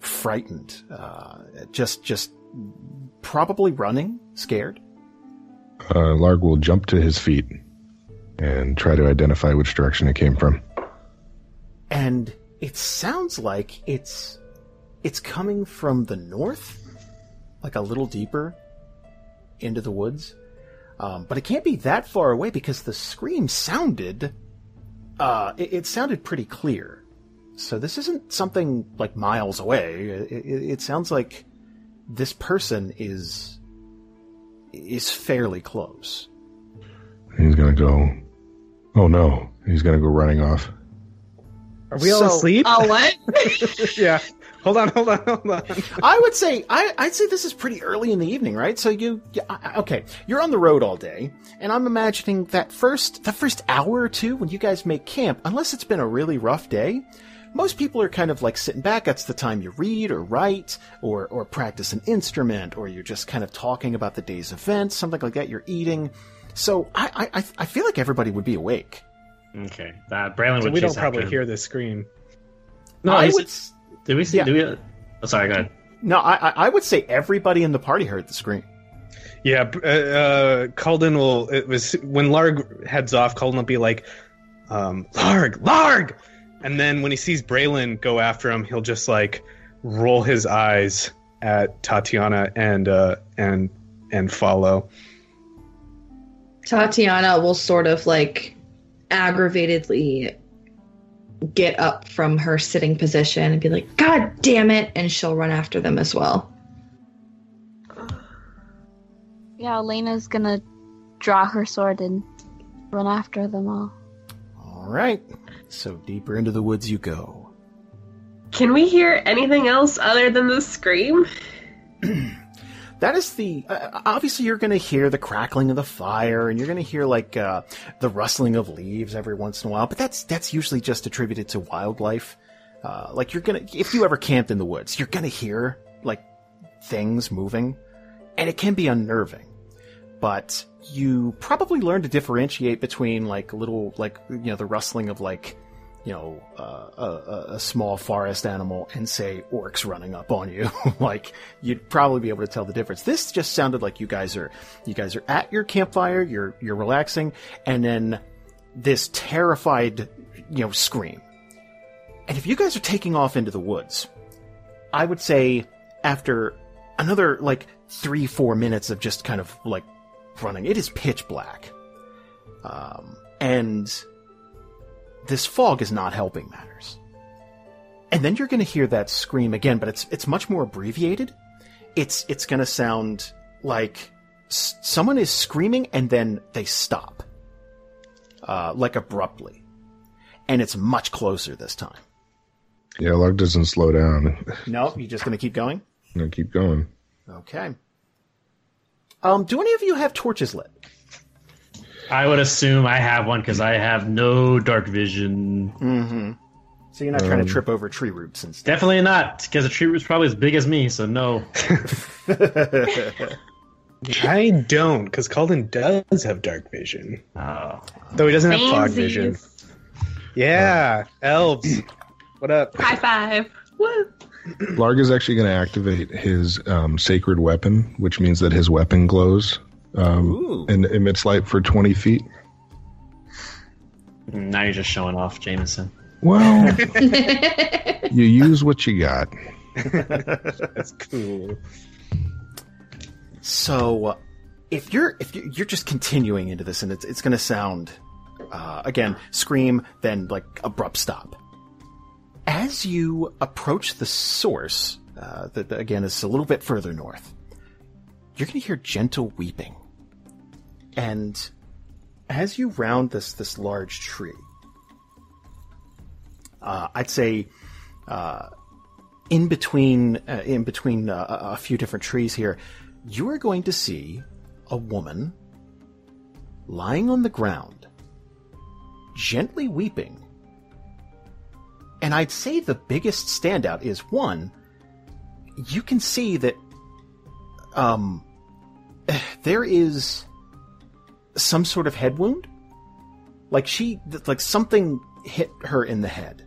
frightened, uh, just just probably running, scared. Uh, Larg will jump to his feet and try to identify which direction it came from. And it sounds like it's it's coming from the north, like a little deeper into the woods. Um, but it can't be that far away because the scream sounded uh, it, it sounded pretty clear. So this isn't something like miles away. It, it, it sounds like this person is is fairly close. He's gonna go. Oh no! He's gonna go running off. Are we all So- asleep? Oh, what? yeah. Hold on, hold on, hold on. I would say I, I'd say this is pretty early in the evening, right? So you, yeah, I- okay, you're on the road all day, and I'm imagining that first the first hour or two when you guys make camp, unless it's been a really rough day, most people are kind of like sitting back. That's the time you read or write or or practice an instrument, or you're just kind of talking about the day's events, something like that. You're eating. So I I, I feel like everybody would be awake. Okay, that Braylon So would we don't probably him. hear this scream. No, I he's- would. Did we see? Yeah. Do we? Oh, sorry, go ahead. No, I I- I would say everybody in the party heard the scream. Yeah, b- uh, uh, Kalden will. It was when Larg heads off. Kalden will be like, um, "Larg, Larg," and then when he sees Braylon go after him, he'll just like roll his eyes at Tatiyana and uh, and and follow. Tatiyana will sort of like aggravatedly get up from her sitting position and be like, God damn it! And she'll run after them as well. Yeah, Elena's gonna draw her sword and run after them all. All right, so deeper into the woods you go. Can we hear anything else other than the scream? That is the uh, obviously you're going to hear the crackling of the fire, and you're going to hear like uh, the rustling of leaves every once in a while. But that's that's usually just attributed to wildlife. Uh, like you're gonna if you ever camped in the woods, you're going to hear like things moving, and it can be unnerving. But you probably learn to differentiate between like little like you know the rustling of like you know, uh, a, a- small forest animal and say orcs running up on you, like you'd probably be able to tell the difference. This just sounded like you guys are, you guys are at your campfire, you're, you're relaxing, and then this terrified, you know, scream. And if you guys are taking off into the woods, I would say after another like three, four minutes of just kind of like running, it is pitch black. Um, and this fog is not helping matters. And then you're going to hear that scream again, but it's it's much more abbreviated. It's it's going to sound like s- someone is screaming and then they stop, uh, like abruptly, and it's much closer this time. Yeah, Larg doesn't slow down. No, you're just going to keep going. No, keep going. Okay. Um, do any of you have torches lit? I would assume I have one because I have no dark vision. Mm-hmm. So you're not trying Um, to trip over tree roots and stuff. Definitely not, because the tree root's probably as big as me. So no. I don't, because Kalden does have dark vision. Oh. Though he doesn't have fog vision. Samesies. Yeah, elves. What up? High five. Woo. Larg is actually going to activate his um, sacred weapon, which means that his weapon glows um, and emits light for 20 feet. Now you're just showing off, Jamieson. Well, you use what you got. That's cool. So, uh, if you're if you- you're just continuing into this, and it's it's going to sound uh, again scream, then like abrupt stop. As you approach the source, uh, that that, again is a little bit further north, you're going to hear gentle weeping, and as you round this this large tree, uh, I'd say in between uh, in between uh, a a few different trees here, you are going to see a woman lying on the ground, gently weeping. And I'd say the biggest standout is one, you can see that um there is some sort of head wound. Like she like something hit her in the head.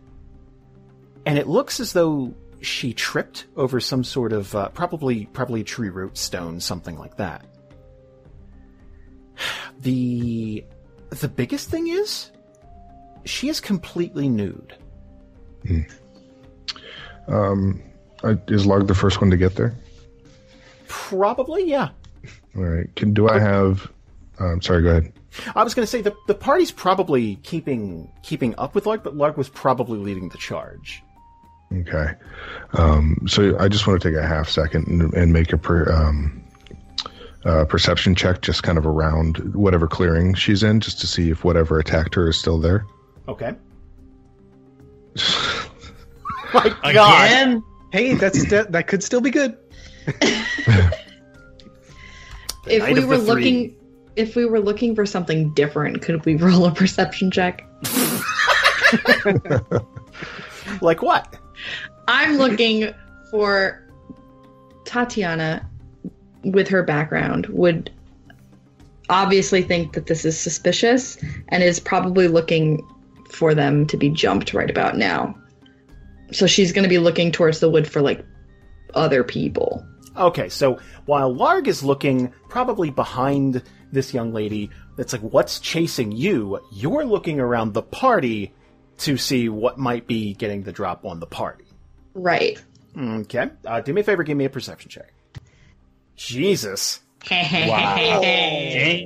And it looks as though she tripped over some sort of uh, probably probably tree root stone something like that. The the biggest thing is she is completely nude. Um, uh, is Larg the first one to get there? probably yeah All right. Can do I have? Um, sorry. Go ahead. i was going to say the, the party's probably keeping keeping up with Larg but Larg was probably leading the charge Okay. Um, so I just want to take a half second and, and make a per, um, uh, perception check, just kind of around whatever clearing she's in, just to see if whatever attacked her is still there. okay my god Again? Hey, that's st- that could still be good. If we were the three. looking, if we were looking for something different, could we roll a perception check? like what I'm looking for Tatiyana with her background would obviously think that this is suspicious and is probably looking for them to be jumped right about now. So she's going to be looking towards the wood for like other people. Okay, so while Larg is looking probably behind this young lady, that's like, what's chasing you? You're looking around the party to see what might be getting the drop on the party. Right. Okay, uh, do me a favor, give me a perception check. Jesus.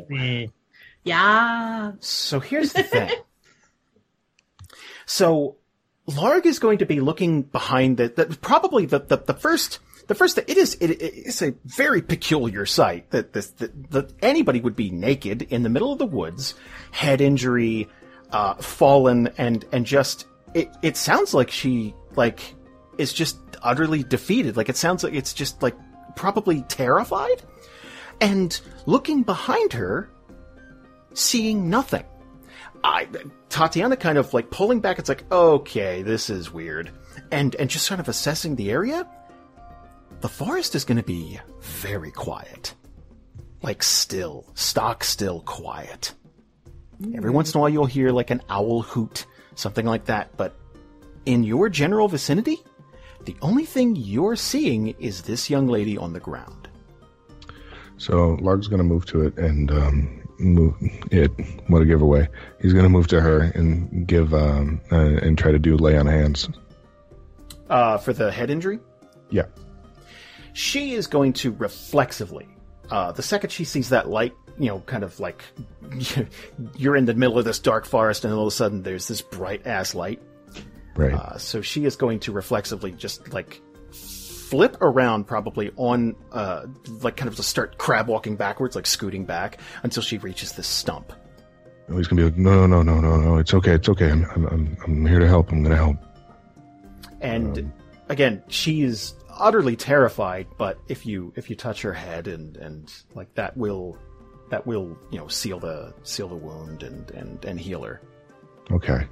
Jamie. Yeah. So here's the thing. so Larg is going to be looking behind the, the probably the, the, the first the first thing, it is, it, it's a very peculiar sight that this that, that anybody would be naked in the middle of the woods, head injury, uh, fallen and and just it it sounds like she like is just utterly defeated. Like it sounds like it's just like probably terrified. And looking behind her, seeing nothing. I Tatiyana kind of like pulling back. It's like, okay, this is weird, and and just kind of assessing the area. The forest is going to be very quiet, like still, stock still quiet. Every once in a while, you'll hear like an owl hoot, something like that. But in your general vicinity, the only thing you're seeing is this young lady on the ground. So Larg's going to move to it and um, move it. What a giveaway! He's going to move to her and give um, uh, and try to do lay on hands. Uh, for the head injury, Yeah. She is going to reflexively, uh, the second she sees that light, you know, kind of like you're in the middle of this dark forest and all of a sudden there's this bright ass light. Right. Uh, so she is going to reflexively just like flip around probably on, uh, like kind of just start crab walking backwards, like scooting back until she reaches this stump. Oh, he's going to be like, no, no, no, no, no. no. It's okay. It's okay. I'm, I'm, I'm, I'm here to help. I'm going to help. And again, she is utterly terrified, but if you, if you touch her head and, and like that will, that will, you know, seal the, seal the wound and, and, and heal her. Okay.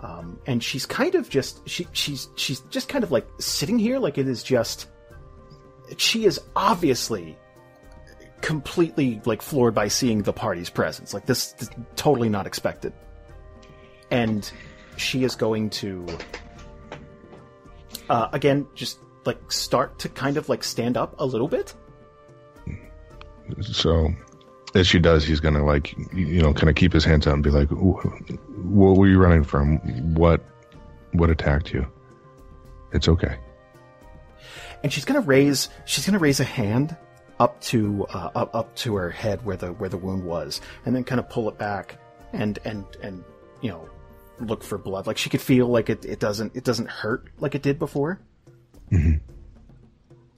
Um, and she's kind of just she she's she's just kind of like sitting here like it is just she is obviously completely like floored by seeing the party's presence. Like this, this totally not expected. And she is going to uh, again just like start to kind of like stand up a little bit. So, as she does, he's gonna like you know kind of keep his hands out and be like, "Wh- "What were you running from? What what attacked you? It's okay." and she's gonna raise she's gonna raise a hand up to uh, up up to her head where the where the wound was, and then kind of pull it back and and and you know look for blood. Like she could feel like it, it doesn't it doesn't hurt like it did before. Mm-hmm.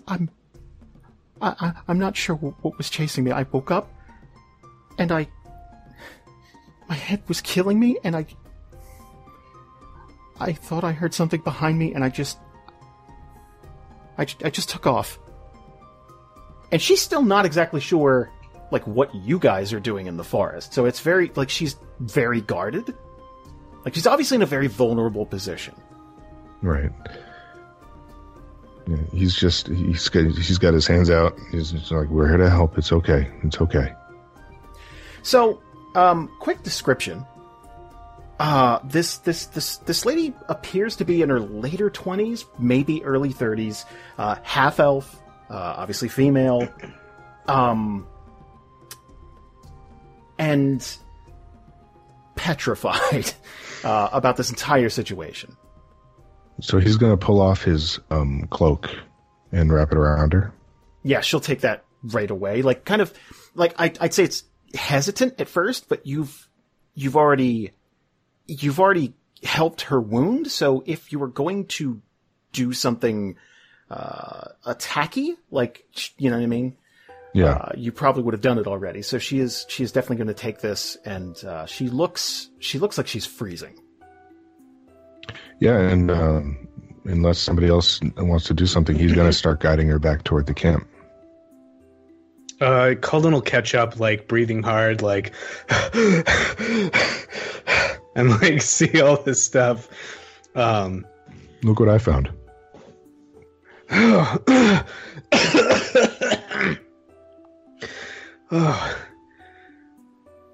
I'm I, I I'm not sure what, what was chasing me. I woke up and I my head was killing me, and I I thought I heard something behind me, and I just I, I just took off. And she's still not exactly sure, like, what you guys are doing in the forest. So it's very, like, she's very guarded. Like, she's obviously in a very vulnerable position. Right. Yeah, he's just he's got he's got his hands out. He's just like, "We're here to help. It's okay. It's okay." So, um, quick description. Uh, this, this, this, this lady appears to be in her later 20s, maybe early 30s, uh, half elf, uh, obviously female, um, and petrified, uh, about this entire situation. So he's gonna pull off his um, cloak and wrap it around her. Yeah, she'll take that right away. Like, kind of, like, I, I'd say it's hesitant at first, but you've, you've already, you've already helped her wound. So if you were going to do something, uh, attacky, like, you know what I mean? Yeah. Uh, you probably would have done it already. So she is, she is definitely going to take this and, uh, she looks, she looks like she's freezing. Yeah, and um, unless somebody else wants to do something, he's gonna start guiding her back toward the camp. Uh, Kalden will catch up, like breathing hard, like, and like see all this stuff. Um, Look what I found. oh.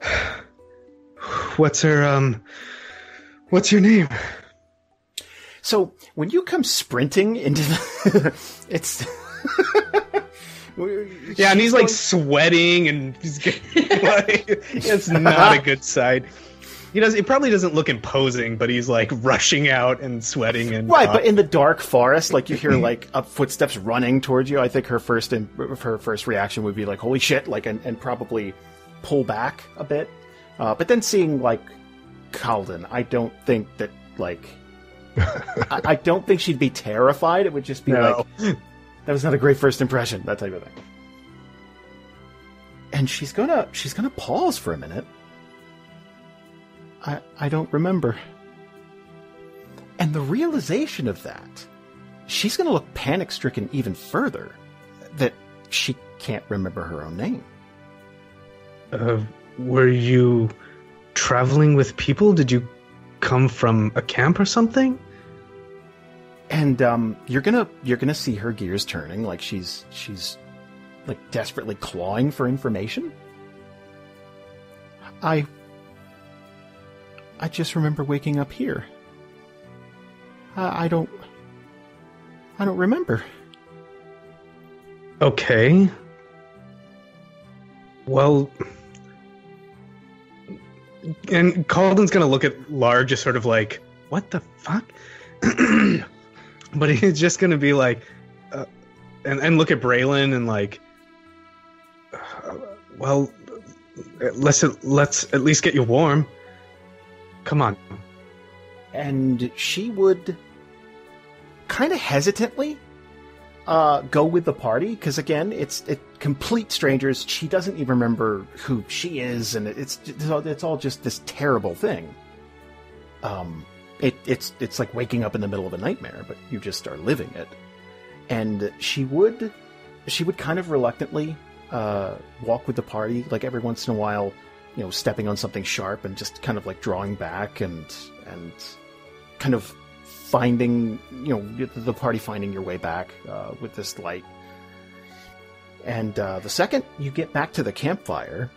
What's her um? What's your name? So when you come sprinting into the, it's, Yeah, and he's like sweating, and he's getting, like, it's not a good sight. He does. It probably doesn't look imposing, but he's like rushing out and sweating and Right, but in the dark forest, like you hear like uh, footsteps running towards you. I think her first in, her first reaction would be like, "Holy shit!" Like, and, and probably pull back a bit. Uh, but then seeing like Kalden, I don't think that like I, I don't think she'd be terrified. It would just be No. like that was not a great first impression. That type of thing. And she's gonna she's gonna pause for a minute. I I don't remember. And the realization of that, she's going to look panic stricken even further that she can't remember her own name. Uh, were you traveling with people? Did you come from a camp or something? And um, you're gonna you're gonna see her gears turning, like she's she's like desperately clawing for information. I I just remember waking up here. I, I don't I don't remember. Okay. Well, and Kalden's gonna look at Larg just sort of like, what the fuck? but he's just gonna be like, uh, and and look at Braylon and like, uh, well, let's let's at least get you warm. Come on. and she would kind of hesitantly uh, go with the party because again it's it, complete strangers. She doesn't even remember who she is and it's it's all, just this terrible thing. Um it, it's it's like waking up in the middle of a nightmare but you just are living it. And she would she would kind of reluctantly uh, walk with the party like every once in a while you know stepping on something sharp and just kind of like drawing back and and kind of finding, you know, the party finding your way back uh, with this light. And uh, the second you get back to the campfire,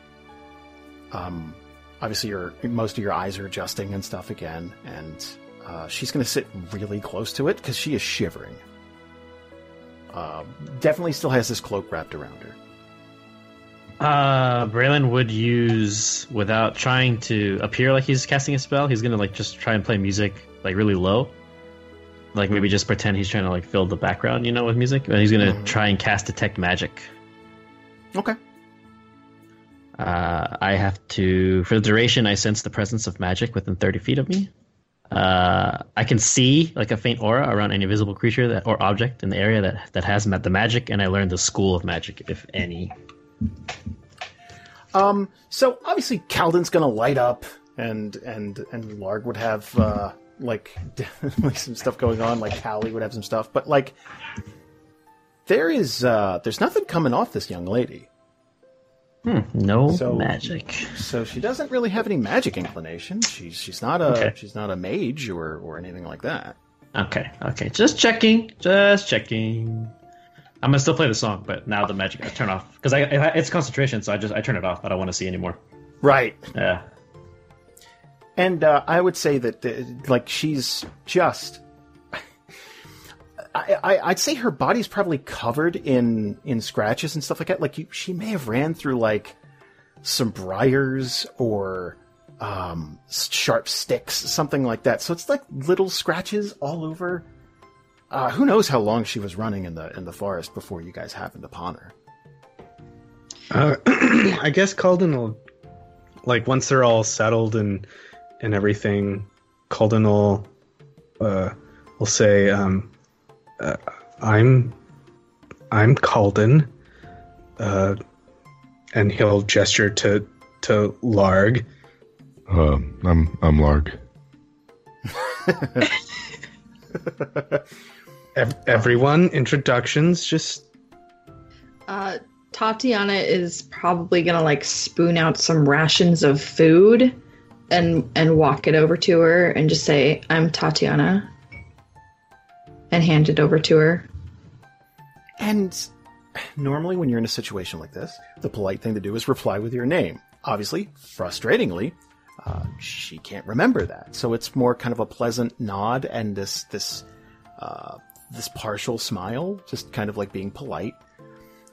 um, obviously your most of your eyes are adjusting and stuff again, and uh, she's going to sit really close to it because she is shivering. Uh, definitely still has this cloak wrapped around her. Uh, Braylon would use without trying to appear like he's casting a spell. He's gonna like just try and play music like really low, like maybe just pretend he's trying to like fill the background, you know, with music. And he's gonna Mhm. try and cast detect magic. Okay. Uh, I have to for the duration. I sense the presence of magic within thirty feet of me. Uh, I can see like a faint aura around any visible creature that or object in the area that that has the magic, and I learn the school of magic, if any. Um, so obviously Kalden's gonna light up, and and and Larg would have uh, like like some stuff going on. Like Kallie would have some stuff, but like there is uh, there's nothing coming off this young lady. Hmm, no So- magic. So she doesn't really have any magic inclination. She's she's not a Okay. she's not a mage or or anything like that. Okay, okay, just checking, just checking. I'm gonna still play the song, but now the magic I turn off because I, I it's concentration, so I just I turn it off. I don't want to see anymore. Right. Yeah. And uh, I would say that, uh, like, she's just. I, I, I'd say her body's probably covered in in scratches and stuff like that. Like, you, she may have ran through like some briars or um, sharp sticks, something like that. So it's like little scratches all over. Uh, who knows how long she was running in the in the forest before you guys happened upon her? Uh, I guess Kalden will, like, once they're all settled and and everything, Kalden will, uh, will say, um, uh, "I'm, I'm Kalden," uh, and he'll gesture to to Larg. Uh, I'm I'm Larg. Ev- everyone, introductions, just Uh, Tatiyana is probably gonna like spoon out some rations of food and and walk it over to her and just say, "I'm Tatiyana," and hand it over to her. And normally, when you're in a situation like this, the polite thing to do is reply with your name. Obviously, frustratingly, uh, she can't remember that, so it's more kind of a pleasant nod and this this uh, this partial smile, just kind of like being polite.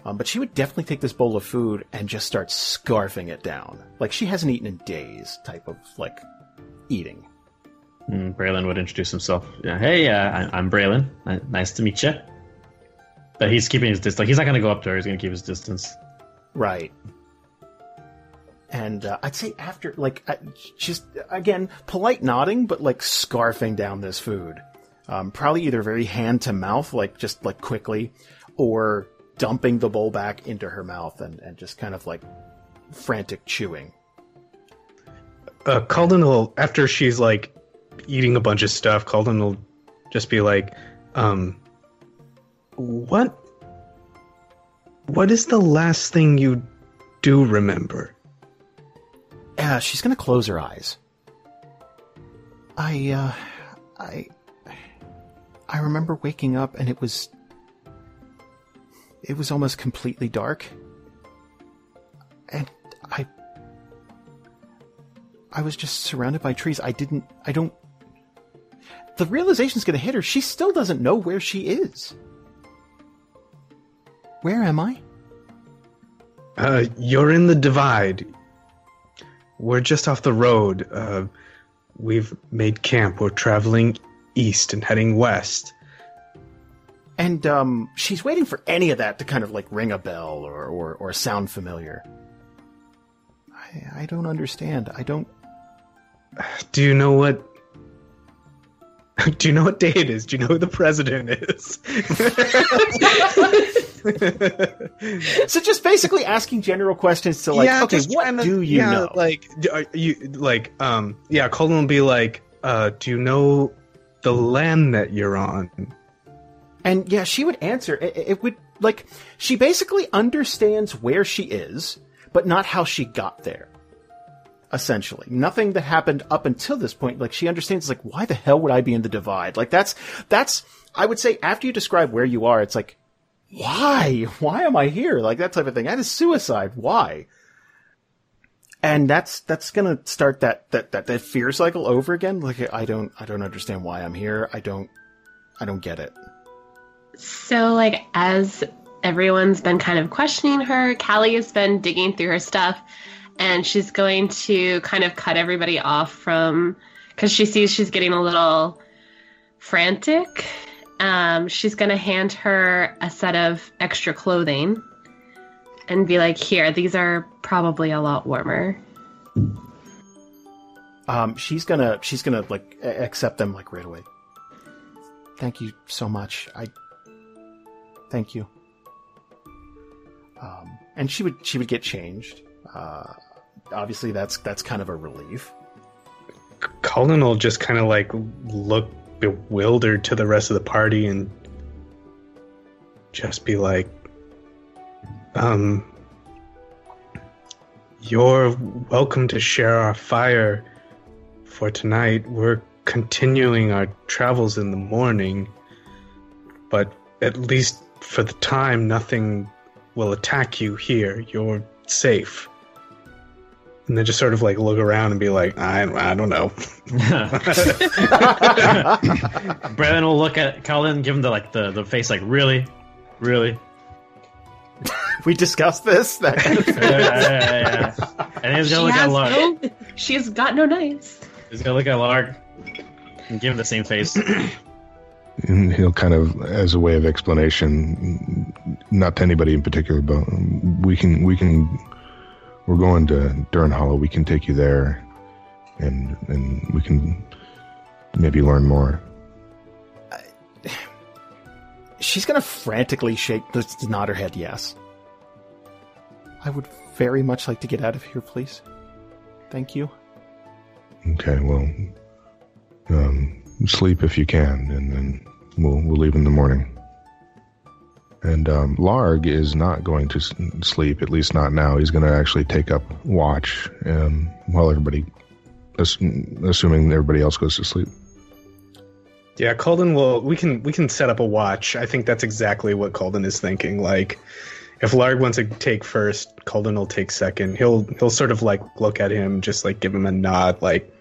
Um, but she would definitely take this bowl of food and just start scarfing it down, like she hasn't eaten in days, type of like eating. Mm, Braylon would introduce himself. Yeah, hey, uh, I- I'm Braylon. Ni- Nice to meet you. But he's keeping his distance. Like he's not gonna go up to her. He's gonna keep his distance. Right. And uh, I'd say after, like, uh, just again, polite nodding, but like scarfing down this food. Um, probably either very hand to mouth, like just like quickly, or dumping the bowl back into her mouth and, and just kind of like frantic chewing. uh, Kalden will after she's like eating a bunch of stuff. Kalden will just be like, um, "What? What is the last thing you do remember?" Uh, she's gonna close her eyes. I, uh, I, I remember waking up and it was, it was almost completely dark. And I, I was just surrounded by trees. I didn't, I don't, the realization's gonna hit her. She still doesn't know where she is. Where am I? Uh, you're in the divide. We're just off the road. Uh, we've made camp. We're traveling east and heading west. And um, she's waiting for any of that to kind of like ring a bell or, or, or sound familiar. I, I don't understand. I don't. Do you know what? Do you know what day it is? Do you know who the president is? so just basically asking general questions to like, Yeah, okay, what to- do you yeah, know? Like, you like, um, yeah, Kalden will be like, uh, do you know the land that you're on? And yeah, she would answer. It, it would like she basically understands where she is, but not how she got there. essentially. Nothing that happened up until this point. Like she understands, like, why the hell would I be in the divide? Like that's, that's, I would say after you describe where you are, it's like, why? Why am I here? Like that type of thing. That is suicide. Why? And that's, that's gonna start that, that, that, that fear cycle over again. Like, I don't, I don't understand why I'm here. I don't, I don't get it. So, like, as everyone's been kind of questioning her, Kallie has been digging through her stuff, and she's going to kind of cut everybody off from because she sees she's getting a little frantic. Um, she's going to hand her a set of extra clothing and be like, "Here, these are probably a lot warmer." Um, she's gonna, she's gonna like accept them like right away. Thank you so much. I, thank you. Um, and she would, she would get changed. Uh, obviously that's, that's kind of a relief. Kalden will just kind of like look bewildered to the rest of the party and just be like, um, you're welcome to share our fire for tonight. We're continuing our travels in the morning, but at least for the time, nothing will attack you here. You're safe. And then just sort of like look around and be like, I, I don't know. Braylon will look at Kalden, give him the like the, the face like really, really. we discussed this. That kind of yeah, yeah, yeah. And he's gonna She look at Larg. no, she's got no knives. He's gonna look at Larg and give him the same face. And he'll kind of, as a way of explanation, not to anybody in particular, but we can, we can, we're going to Dern Hollow. We can take you there, and and we can maybe learn more. She's gonna frantically shake, just nod her head yes. I would very much like to get out of here, please. Thank you. Okay, well, um, sleep if you can, and then we'll we'll leave in the morning. And um, Larg is not going to sleep, at least not now. He's going to actually take up watch um, while everybody, ass- assuming everybody else goes to sleep. Yeah, Kalden will. We can we can set up a watch. I think that's exactly what Kalden is thinking. Like, if Larg wants to take first, Kalden will take second. He'll he'll sort of like look at him, just like give him a nod, like,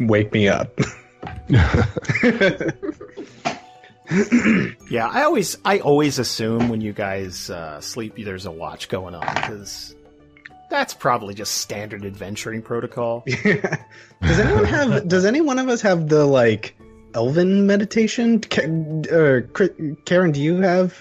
wake me up. Yeah, I always, I always assume when you guys uh, sleep, there's a watch going on because that's probably just standard adventuring protocol. Does anyone have? Does any one of us have the like Elven meditation? Ka- or Cri- Karen, do you have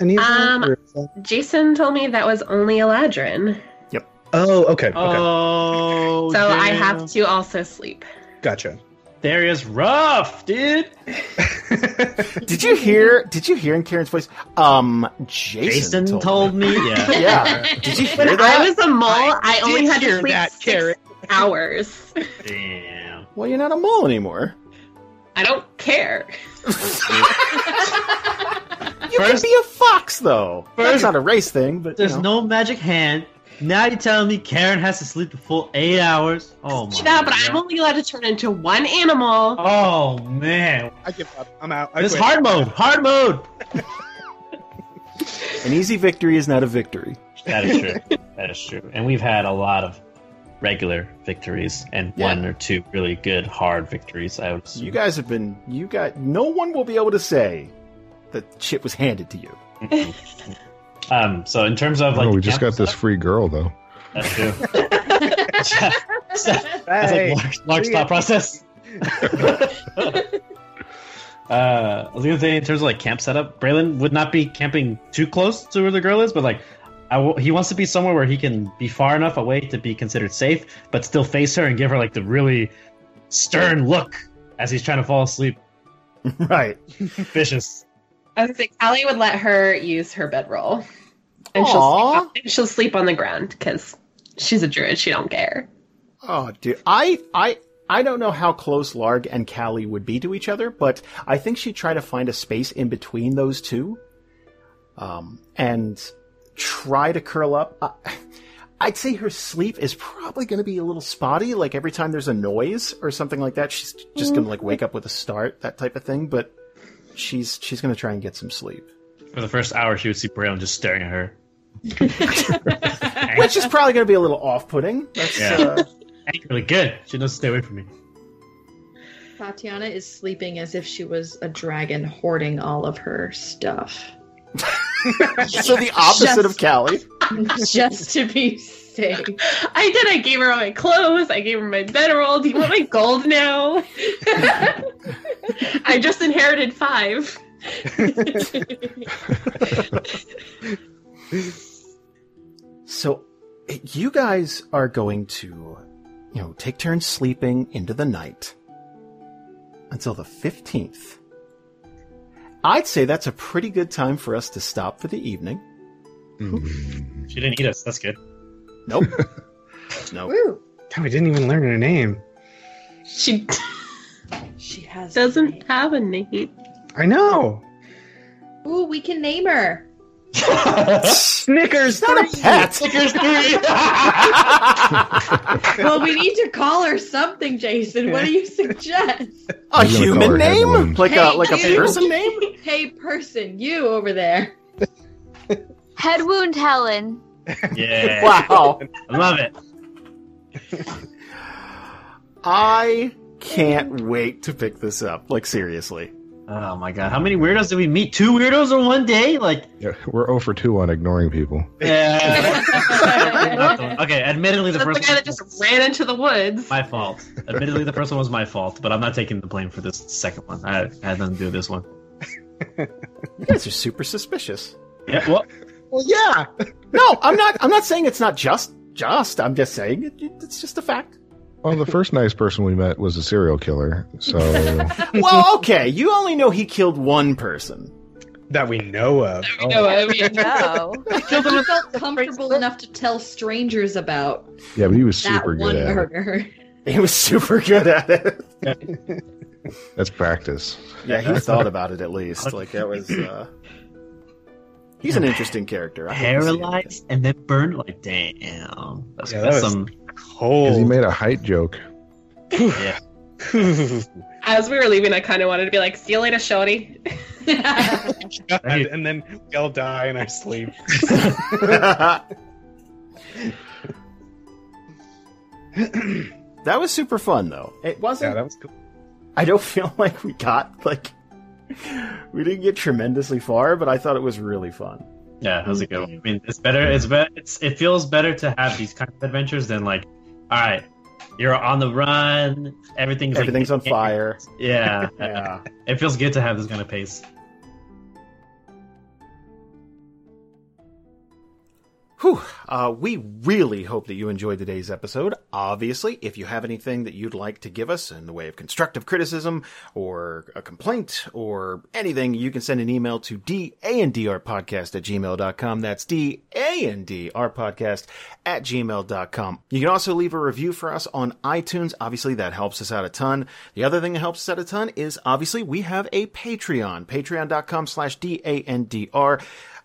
any? Of Um, that- Jason told me that was only Eladrin, Yep. Oh, okay, okay, Oh, so I have to also sleep. gotcha. There is rough, dude. did you hear? Did you hear in Karen's voice? Um, Jason, Jason told me. Yeah. Yeah. Did you hear When that? I was a mole, I, only had to hear sleep that, six Karen. hours. Damn. Well, you're not a mole anymore. I don't care. You can be a fox, though. That's not a race thing, but you There's know. no magic hand. Now you're telling me Karen has to sleep the full eight hours? Oh my. Yeah, but I'm only allowed to turn into one animal. Oh man. I give up. I'm out. I This quit. hard mode. Hard mode. An easy victory is not a victory. That is true. that is true. And we've had a lot of regular victories and Yeah. one or two really good hard victories. I would assume. You guys have been. You got. No one will be able to say that shit was handed to you. Um. So in terms of like, oh, we just camp got this setup, free girl though. That's true. That's like Larg's, Larg's thought process. uh, I was gonna say in terms of like camp setup, Braylon would not be camping too close to where the girl is, but like I w- he wants to be somewhere where he can be far enough away to be considered safe, but still face her and give her like the really stern look as he's trying to fall asleep. right. Vicious. I was like, Kallie would let her use her bedroll, and she'll Aw. sleep on, she'll sleep on the ground because she's a druid. She don't care. Oh, dude, I, I, I don't know how close Larg and Kallie would be to each other, but I think she'd try to find a space in between those two, um, and try to curl up. Uh, I'd say her sleep is probably going to be a little spotty. Like every time there's a noise or something like that, she's just going to like wake up with a start, that type of thing. But she's she's going to try and get some sleep, For the first hour, she would see Braille just staring at her. which is probably going to be a little off-putting. That's Yeah. uh, Really good. She knows to stay away from me. Tatiyana is sleeping as if she was a dragon hoarding all of her stuff. so the opposite of Kallie. Just to be safe. I did. I gave her all my clothes. I gave her my bedroll. Do you want my gold now? I just inherited five. So you guys are going to, you know, take turns sleeping into the night until the 15th. I'd say that's a pretty good time for us to stop for the evening. Mm-hmm. She didn't eat us. That's good. Nope. nope. Woo. God, we didn't even learn her name. She She has doesn't have a name. I know. Ooh, we can name her. Snickers. Not a pet. Snickers three. well, we need to call her something, Jason. What do you suggest? A I'm gonna call human name? Headwind. Like Hey, a like a you. person name? hey, person, you over there. Head wound Helen. Yeah. Wow. I love it. I can't wait to pick this up. Like seriously. Oh my god. How many weirdos did we meet? Two weirdos in one day? Like, Yeah, we're 0 for 2 on ignoring people. yeah. okay, admittedly, the That's the first guy one that just ran into the woods. my fault. Admittedly, the first one was my fault, but I'm not taking the blame for this second one. I, I had nothing to do with this one. You guys are super suspicious. Yeah, well, Well, yeah. No, I'm not I'm not saying it's not just just. I'm just saying it, it's just a fact. Well, the first nice person we met was a serial killer, so Well, okay, you only know he killed one person. That we know of. No, I mean, No. He felt comfortable enough to tell strangers about yeah, but he was super good at it. murder. He was super good at it. That's practice. Yeah, he thought about it at least. Like that was. uh He's an interesting character. I hope you see him. paralyzed and then burned. Like, damn. That's, Yeah, that's that was- some. Because he made a height joke. Yeah. as we were leaving, I kind of wanted to be like, "See you later, shorty." God, and then we all die in our sleep. that was super fun, though. It wasn't. that was cool. I don't feel like we got like we didn't get tremendously far, but I thought it was really fun. Yeah, that was a good one. I mean, it's better. It's better. It's it feels better to have these kind of adventures than like, all right, you're on the run. Everything's like- Everything's on fire. Yeah, Yeah. It feels good to have this kind of pace. Whew. Uh, we really hope that you enjoyed today's episode. Obviously, if you have anything that you'd like to give us in the way of constructive criticism or a complaint or anything, you can send an email to dandrpodcast at gmail.com. That's D-A-N-D-R-podcast at gmail.com. You can also leave a review for us on iTunes. Obviously, that helps us out a ton. The other thing that helps us out a ton is obviously we have a Patreon, patreon.com slash D-A-N-D-R.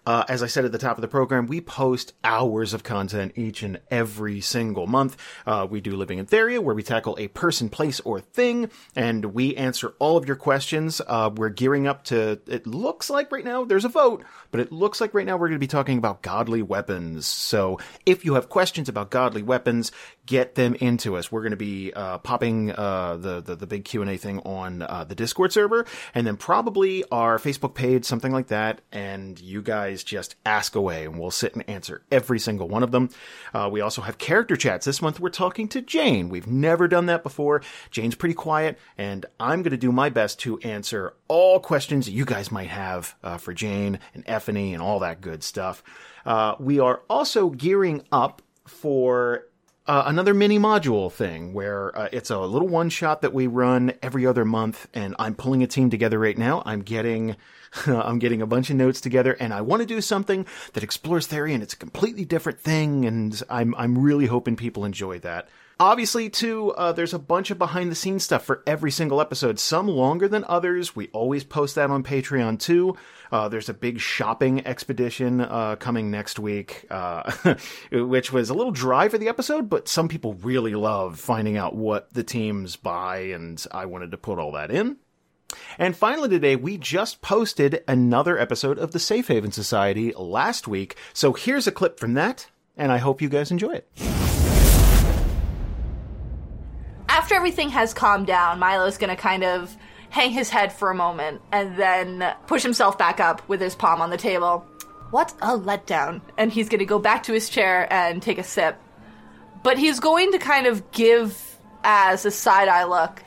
Uh, as I said at the top of the program, we post hours of content each and every single month. Uh, we do Living in Theria, where we tackle a person, place, or thing, and we answer all of your questions. Uh, we're gearing up to, it looks like right now there's a vote, but it looks like right now we're going to be talking about godly weapons. So if you have questions about godly weapons, get them into us. We're going to be uh, popping uh, the, the the big Q and A thing on uh, the Discord server, and then probably our Facebook page, something like that. And you guys just ask away, and we'll sit and answer every single one of them. Uh, we also have character chats. This month we're talking to Jane. We've never done that before. Jane's pretty quiet, and I'm going to do my best to answer all questions you guys might have uh, for Jane and Effany and all that good stuff. Uh, we are also gearing up for uh, another mini module thing where uh, it's a little one shot that we run every other month, and I'm pulling a team together right now. I'm getting. I'm getting a bunch of notes together and I want to do something that explores theory and it's a completely different thing and I'm I'm really hoping people enjoy that. Obviously, too, uh, there's a bunch of behind the scenes stuff for every single episode, some longer than others. We always post that on Patreon, too. Uh, there's a big shopping expedition uh, coming next week, uh, which was a little dry for the episode, but some people really love finding out what the teams buy, and I wanted to put all that in. And finally, today, we just posted another episode of the Safe Haven Society last week. So here's a clip from that, and I hope you guys enjoy it. After everything has calmed down, Milo's gonna kind of hang his head for a moment and then push himself back up with his palm on the table. What a letdown. And he's gonna go back to his chair and take a sip. But he's going to kind of give as a side eye look.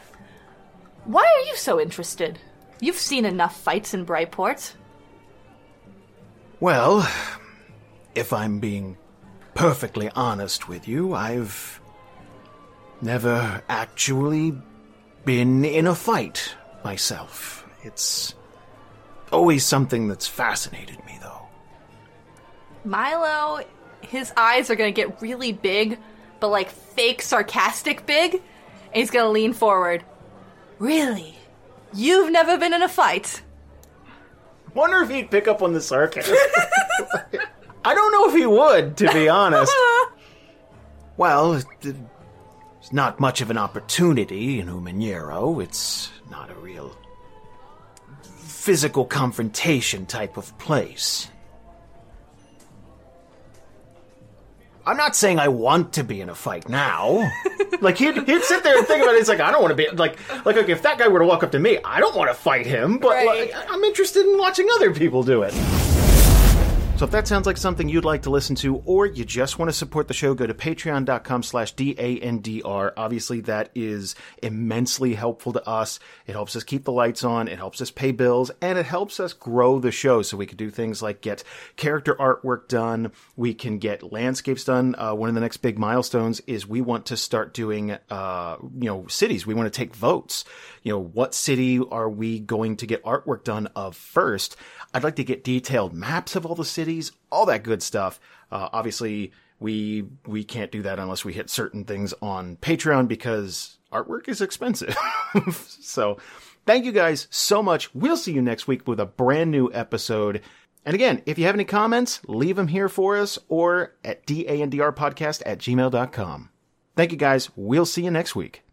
Why are you so interested? You've seen enough fights in Brightport. Well, if I'm being perfectly honest with you, I've never actually been in a fight myself. It's always something that's fascinated me, though. Milo, his eyes are gonna get really big, but like fake sarcastic big, and he's gonna lean forward. Really? You've never been in a fight? Wonder if he'd pick up on the sarcasm. I don't know if he would, to be honest. well, it's not much of an opportunity in Umanero. It's not a real physical confrontation type of place. I'm not saying I want to be in a fight now. like he'd, he'd sit there and think about it. It's like I don't want to be like like like if that guy were to walk up to me, I don't want to fight him, but Right. like, I'm interested in watching other people do it. So if that sounds like something you'd like to listen to, or you just want to support the show, go to patreon.com slash D-A-N-D-R. Obviously, that is immensely helpful to us. It helps us keep the lights on, it helps us pay bills, and it helps us grow the show so we can do things like get character artwork done, we can get landscapes done. Uh, one of the next big milestones is we want to start doing, uh, you know, cities. We want to take votes. You know, what city are we going to get artwork done of first? I'd like to get detailed maps of all the cities, all that good stuff. Uh, obviously, we we can't do that unless we hit certain things on Patreon because artwork is expensive. so, thank you guys so much. We'll see you next week with a brand new episode. And again, if you have any comments, leave them here for us or at dandrpodcast at gmail.com. Thank you guys. We'll see you next week.